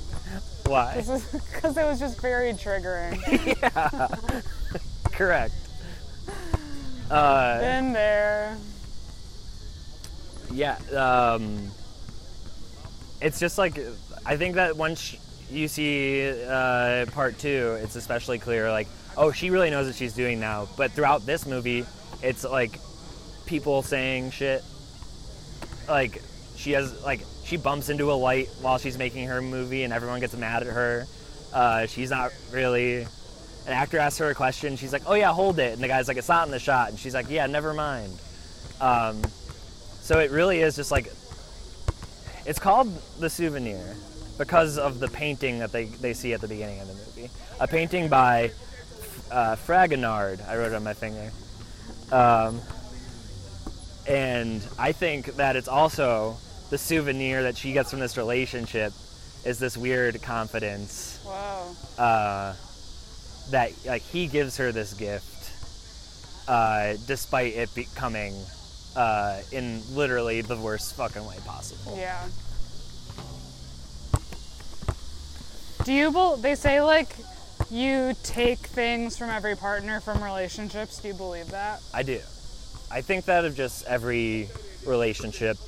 Why? *laughs* because it was just very triggering. *laughs* yeah. Correct. Uh, Been there. yeah. Um, it's just like I think that once you see uh, part two, it's especially clear. Like, oh, she really knows what she's doing now. But throughout this movie, it's like people saying shit. Like she has like she bumps into a light while she's making her movie, and everyone gets mad at her. Uh, she's not really. An actor asks her a question. She's like, "Oh yeah, hold it," and the guy's like, "It's not in the shot," and she's like, "Yeah, never mind." Um, so it really is just like it's called the souvenir because of the painting that they, they see at the beginning of the movie. A painting by uh, Fragonard. I wrote it on my finger. Um, and I think that it's also the souvenir that she gets from this relationship is this weird confidence Wow. uh, that like he gives her this gift, uh, despite it becoming uh, in literally the worst fucking way possible. Yeah. Do you bel they say like you take things from every partner from relationships? Do you believe that? I do. I think that of just every relationship,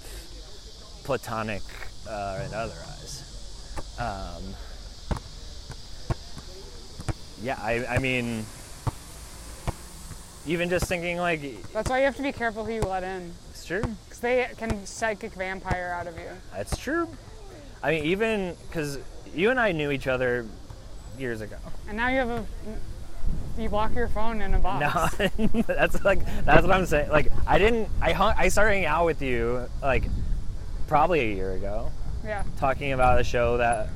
platonic uh, and otherwise. Um, yeah, I, I mean, even just thinking like, That's why you have to be careful who you let in. it's true. Because they can psychic vampire out of you. That's true. I mean, even because you and I knew each other years ago. And now you have a you lock your phone in a box. No, *laughs* that's like that's what I'm saying. Like I didn't. I hung, I started hanging out with you like probably a year ago, Yeah. talking about a show that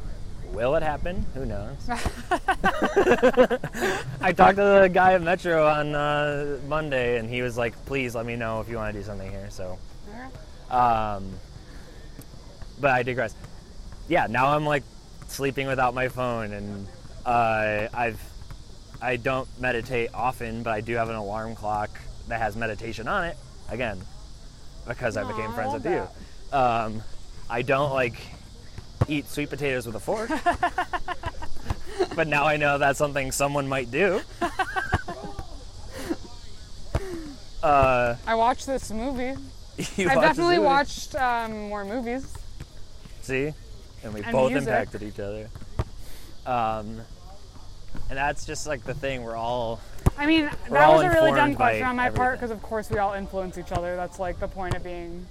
will it happen? Who knows? *laughs* *laughs* I talked to the guy at Metro on uh, Monday, and he was like, "Please let me know if you want to do something here." So, um, but I digress. Yeah, now I'm like sleeping without my phone, and uh, I've I don't meditate often, but I do have an alarm clock that has meditation on it. Again, because I became friends love with you. Um, I don't like eat sweet potatoes with a fork, *laughs* but now I know that's something someone might do. *laughs* uh, I watched this movie. *laughs* you I've definitely movie? watched um, more movies. See, and we And both music. impacted each other. Um, and that's just like the thing. We're all I mean, that was a really dumb question on my part because, of course, we all influence each other. That's like the point of being.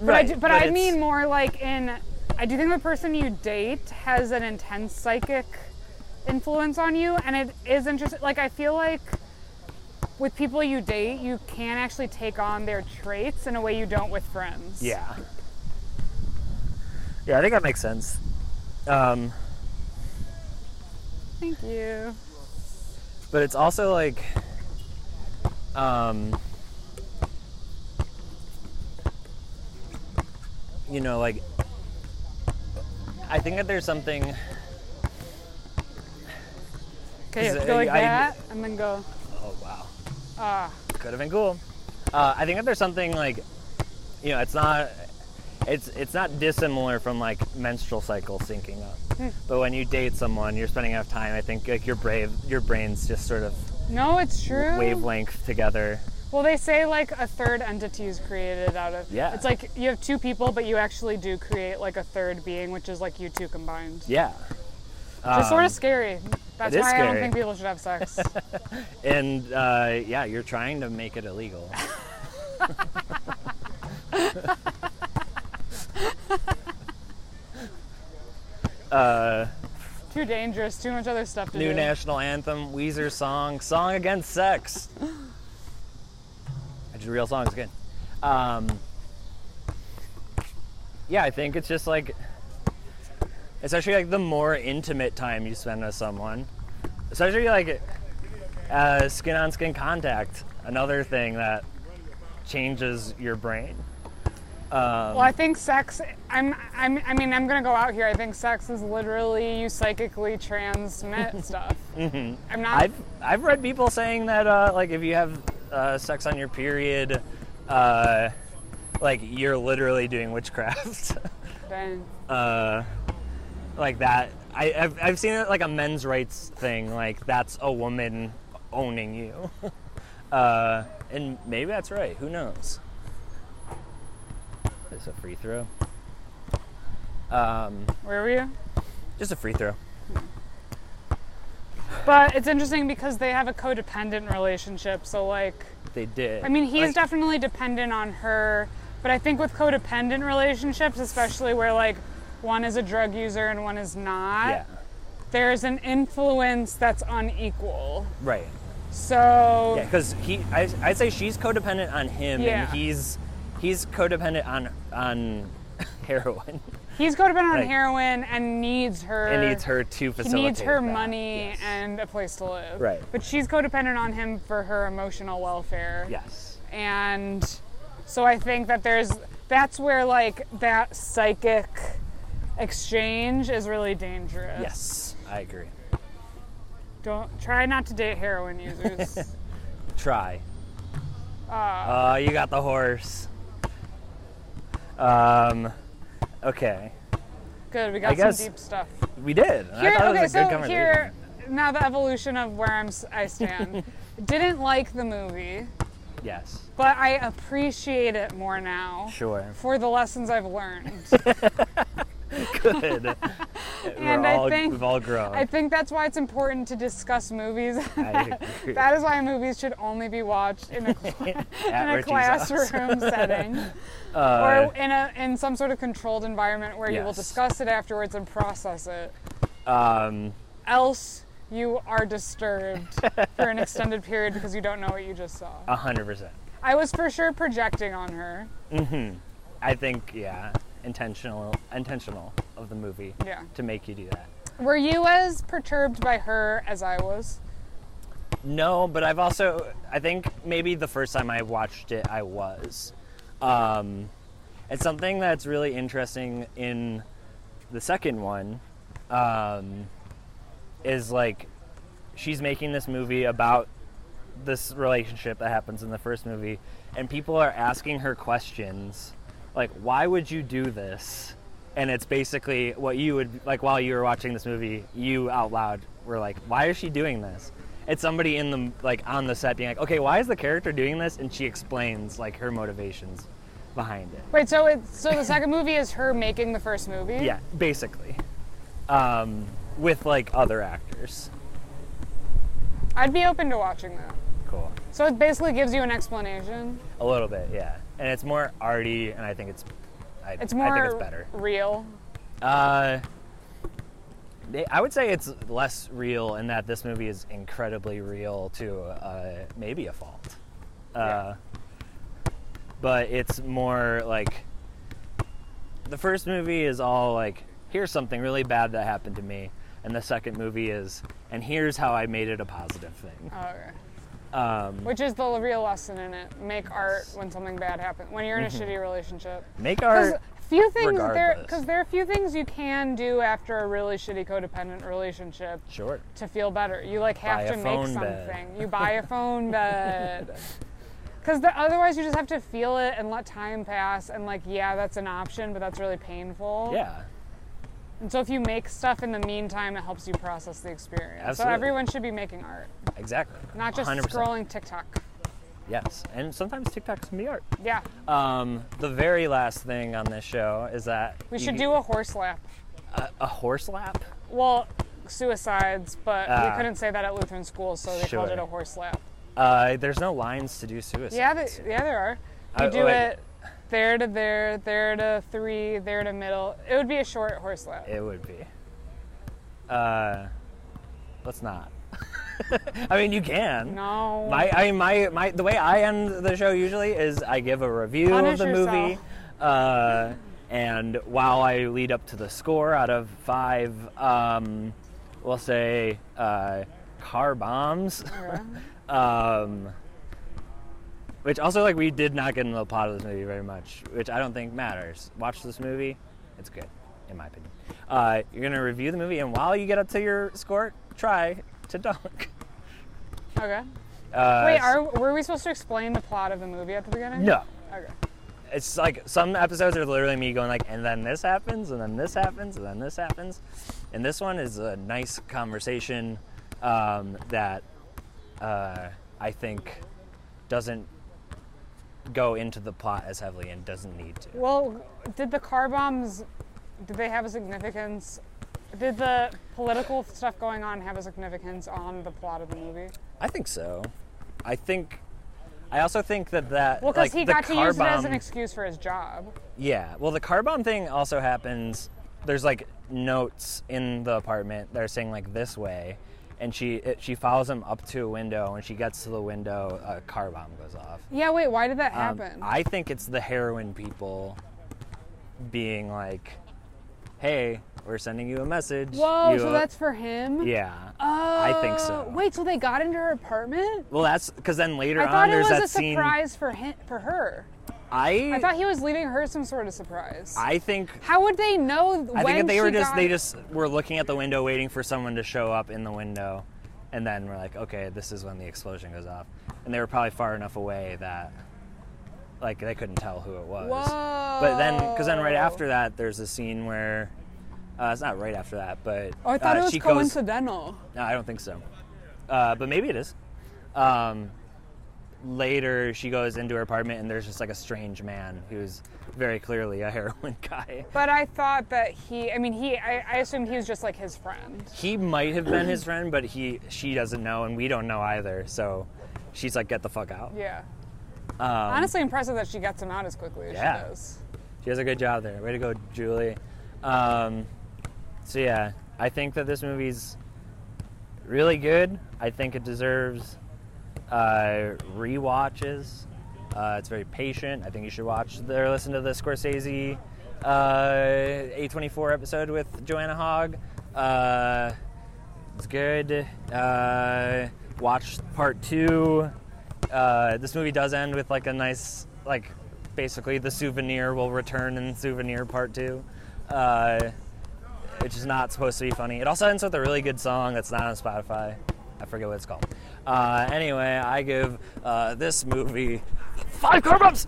But I, Right, do, but but I mean more like in. I do think the person you date has an intense psychic influence on you, and it is interesting. Like I feel like with people you date, you can actually take on their traits in a way you don't with friends. yeah, yeah. I think that makes sense. Um, Thank you. but it's also like um you know like i think that there's something Okay, let's go like I- that, and then go. oh wow Ah, could have been cool uh, i think that there's something like you know it's not it's it's not dissimilar from like menstrual cycle syncing up but when you date someone you're spending enough time i think like your brave your brains just sort of no, it's true. wavelength together Well, they say like a third entity is created out of. Yeah. It's like you have two people, but you actually do create like a third being, which is like you two combined. yeah Which is sort Um, of scary. That's why I don't think people should have sex. *laughs* And uh, yeah, you're trying to make it illegal. *laughs* *laughs* uh, Too dangerous. Too much other stuff to new do. national anthem, Weezer song, song against sex. It's a real songs again. Um, yeah, I think it's just like, especially like the more intimate time you spend with someone, especially like uh, skin on skin contact, another thing that changes your brain. Um, Well, I think sex. I'm. I'm. I mean, I'm gonna go out here. I think sex is literally you psychically transmit *laughs* stuff. I'm not. I've I've read people saying that uh, like if you have uh, sex on your period, uh, like you're literally doing witchcraft. *laughs* Dang. uh, like that. I, I've, I've seen it like a men's rights thing. Like that's a woman owning you, *laughs* uh, and maybe that's right. Who knows? It's a free throw. Um, Where were you? just a free throw. But it's interesting because they have a codependent relationship. So like. They did. I mean, he's Like, definitely dependent on her, but I think with codependent relationships, especially where like one is a drug user and one is not, Yeah. there's an influence that's unequal. Right. So Yeah, because he, I, I'd say she's codependent on him, Yeah. and he's he's codependent on on *laughs* heroin. he's codependent on heroin and needs her. and needs her to He facilitate. needs her that. money Yes. and a place to live. Right. But she's codependent on him for her emotional welfare. Yes. And so I think that there's that's where like that psychic exchange is really dangerous. Yes, I agree. Don't try not to date heroin users. *laughs* Try. uh, Uh, you got the horse. Um, okay, good, we I got guess- some deep stuff. we did. Here, I thought okay, it was a good so here, now the evolution of where I'm, I stand. *laughs* Didn't like the movie, Yes, but I appreciate it more now sure. for the lessons I've learned. *laughs* Good. *laughs* *laughs* And We're I think- we've all grown. I think that's why it's important to discuss movies. *laughs* That is why movies should only be watched in a, *laughs* in a classroom setting Uh, or in a in some sort of controlled environment where you will discuss it afterwards and process it. um, Else, you are disturbed for an extended period because you don't know what you just saw. a hundred percent. I was for sure projecting on her. Mm-hmm. I think, yeah, intentional, intentional of the movie Yeah. to make you do that. Were you as perturbed by her as I was? No, but I've also, I think maybe the first time I watched it, I was. Um, it's something that's really interesting in the second one. Um, is like, she's making this movie about this relationship that happens in the first movie, and people are asking her questions like, why would you do this? And it's basically what you would like while you were watching this movie, you out loud were like, why is she doing this? It's somebody in the like on the set being like, okay, why is the character doing this? And she explains like her motivations behind it. Wait, so it's so the second movie is her making the first movie? Yeah, basically, um, with like other actors. I'd be open to watching that. Cool. So it basically gives you an explanation. A little bit, yeah. And it's more arty, and I think it's, I, It's I think it's better. real. Uh, they, I would say it's less real in that this movie is incredibly real to uh, maybe a fault. Uh, But it's more like the first movie is all like, here's something really bad that happened to me, and the second movie is, and here's how I made it a positive thing. Okay. Um, Which is the real lesson in it. Make art when something bad happens. When you're in a shitty relationship. make art. few things there, because there are a few things you can do after a really shitty codependent relationship Sure. to feel better. You like have Buy to make something. bed. You buy a *laughs* phone bed. Because otherwise, you just have to feel it and let time pass. And like, yeah, that's an option, but that's really painful. Yeah. And so if you make stuff in the meantime, it helps you process the experience. So everyone should be making art, Exactly. not just 100%. scrolling TikTok. Yes, and sometimes TikToks can be art. Yeah, Um, the very last thing on this show is that we should do a horse lap. a, a horse lap. Well, suicides, but we Ah. couldn't say that at Lutheran schools, so they called it a horse lap. Uh, there's no lines to do suicides. Yeah, yeah, there are. You Uh, do like- it there to there, there to three, there to middle. It would be a short horse lap. It would be. Uh, let's not. *laughs* I mean, you can. No. My, I mean, my, my, the way I end the show usually is I give a review Punish of the yourself. movie, uh, and while I lead up to the score out of five, um, we'll say uh, car bombs. Okay. *laughs* um, which also like we did not get into the plot of this movie very much, which I don't think matters. Watch this movie; it's good, in my opinion. Uh, you're gonna review the movie, and while you get up to your score, try to dunk. Okay. Uh, Wait, are, were we supposed to explain the plot of the movie at the beginning? no. Okay. It's like some episodes are literally me going like, and then this happens, and then this happens, and then this happens, and this one is a nice conversation um, that uh, I think doesn't go into the plot as heavily and doesn't need to. Well, did the car bombs, did they have a significance? Did the political stuff going on have a significance on the plot of the movie? I think so. I think. I also think that that Well, because like he got to use it as an excuse for his job. Yeah. Well, the car bomb thing also happens. There's like notes in the apartment that are saying like this way, and she it, she follows him up to a window. When she gets to the window, a car bomb goes off. Yeah, wait, why did that Um, happen? I think it's the heroin people being like, "Hey, we're sending you a message." Whoa, You, so uh, that's for him? yeah. Oh, I think so. Wait, so they got into her apartment? Well, that's because then later I on thought it was that a scene. surprise for him, for her. I I thought he was leaving her some sort of surprise. I think How would they know I think they were just got- they just were looking at the window waiting for someone to show up in the window and then we're like, okay, this is when the explosion goes off, and they were probably far enough away that like they couldn't tell who it was. Whoa. But then, because then right after that, there's a scene where uh, it's not right after that, but Oh, I thought uh, it was coincidental. no, I don't think so. Uh, but maybe it is. Um, later, she goes into her apartment, and there's just like a strange man who's very clearly a *laughs* heroin guy. But I thought that he, I mean, he, I, I assumed he was just like his friend. He might have been his friend, but he she doesn't know, and we don't know either. So she's like, "Get the fuck out." Yeah. Um, Honestly, impressive that she gets him out as quickly as Yeah. she does. She does a good job there. Way to go, Julie. Um, so yeah, I think that this movie's really good. I think it deserves uh, rewatches. Uh, it's very patient. I think you should watch or listen to the Scorsese uh, A24 episode with Joanna Hogg. Uh, it's good. Uh, watch part two. Uh, this movie does end with like a nice, like, basically the souvenir will return in souvenir part two, uh, which is not supposed to be funny. It also ends with a really good song that's not on Spotify. I forget what it's called. Uh, anyway, I give uh, this movie five car bumps.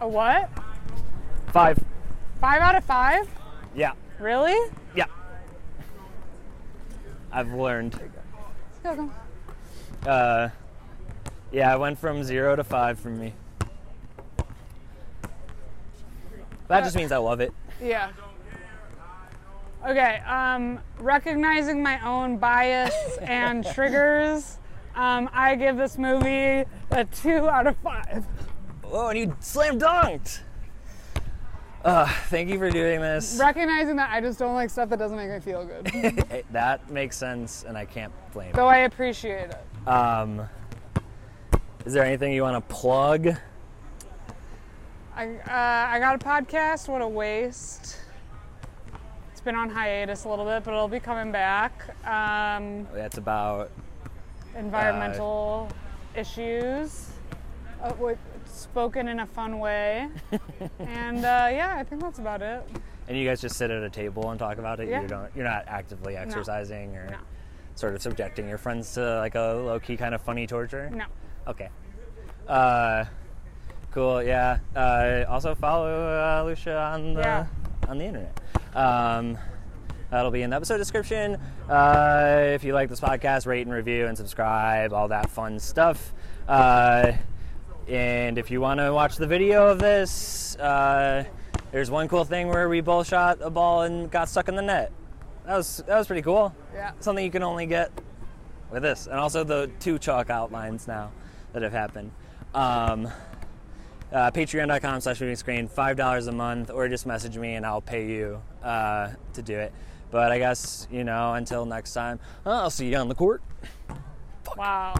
A what? Five. Five out of five? Yeah. Really? Yeah. I've learned. Uh, yeah, I went from zero to five for me. That just means I love it. Yeah. Okay, um, recognizing my own bias *laughs* and triggers, um, I give this movie a two out of five. Oh, and you slam dunked. Uh, thank you for doing this. Recognizing that I just don't like stuff that doesn't make me feel good. *laughs* That makes sense, and I can't blame. It. Though I appreciate it. it. Um, is there anything you want to plug? I, uh, I got a podcast, what a waste. It's been on hiatus a little bit, but it'll be coming back. Um, That's about. Environmental issues, uh, with, spoken in a fun way. *laughs* and uh, yeah, I think that's about it. And you guys just sit at a table and talk about it. Yeah. You don't. You're not actively exercising or No. sort of subjecting your friends to like a low key kind of funny torture. No. Okay. Uh, cool. Yeah. Uh, also follow uh, Lucia on the Yeah. on the internet. Um, that'll be in the episode description. Uh, if you like this podcast, rate and review and subscribe. All that fun stuff. Uh, and if you want to watch the video of this, uh, there's one cool thing where we both shot a ball and got stuck in the net. That was that was pretty cool. Yeah. Something you can only get with this, and also the two chalk outlines now that have happened. Um, uh, Patreon.com slash moving screen, five dollars a month, or just message me and I'll pay you uh, to do it. But I guess you know until next time, I'll see you on the court. Wow.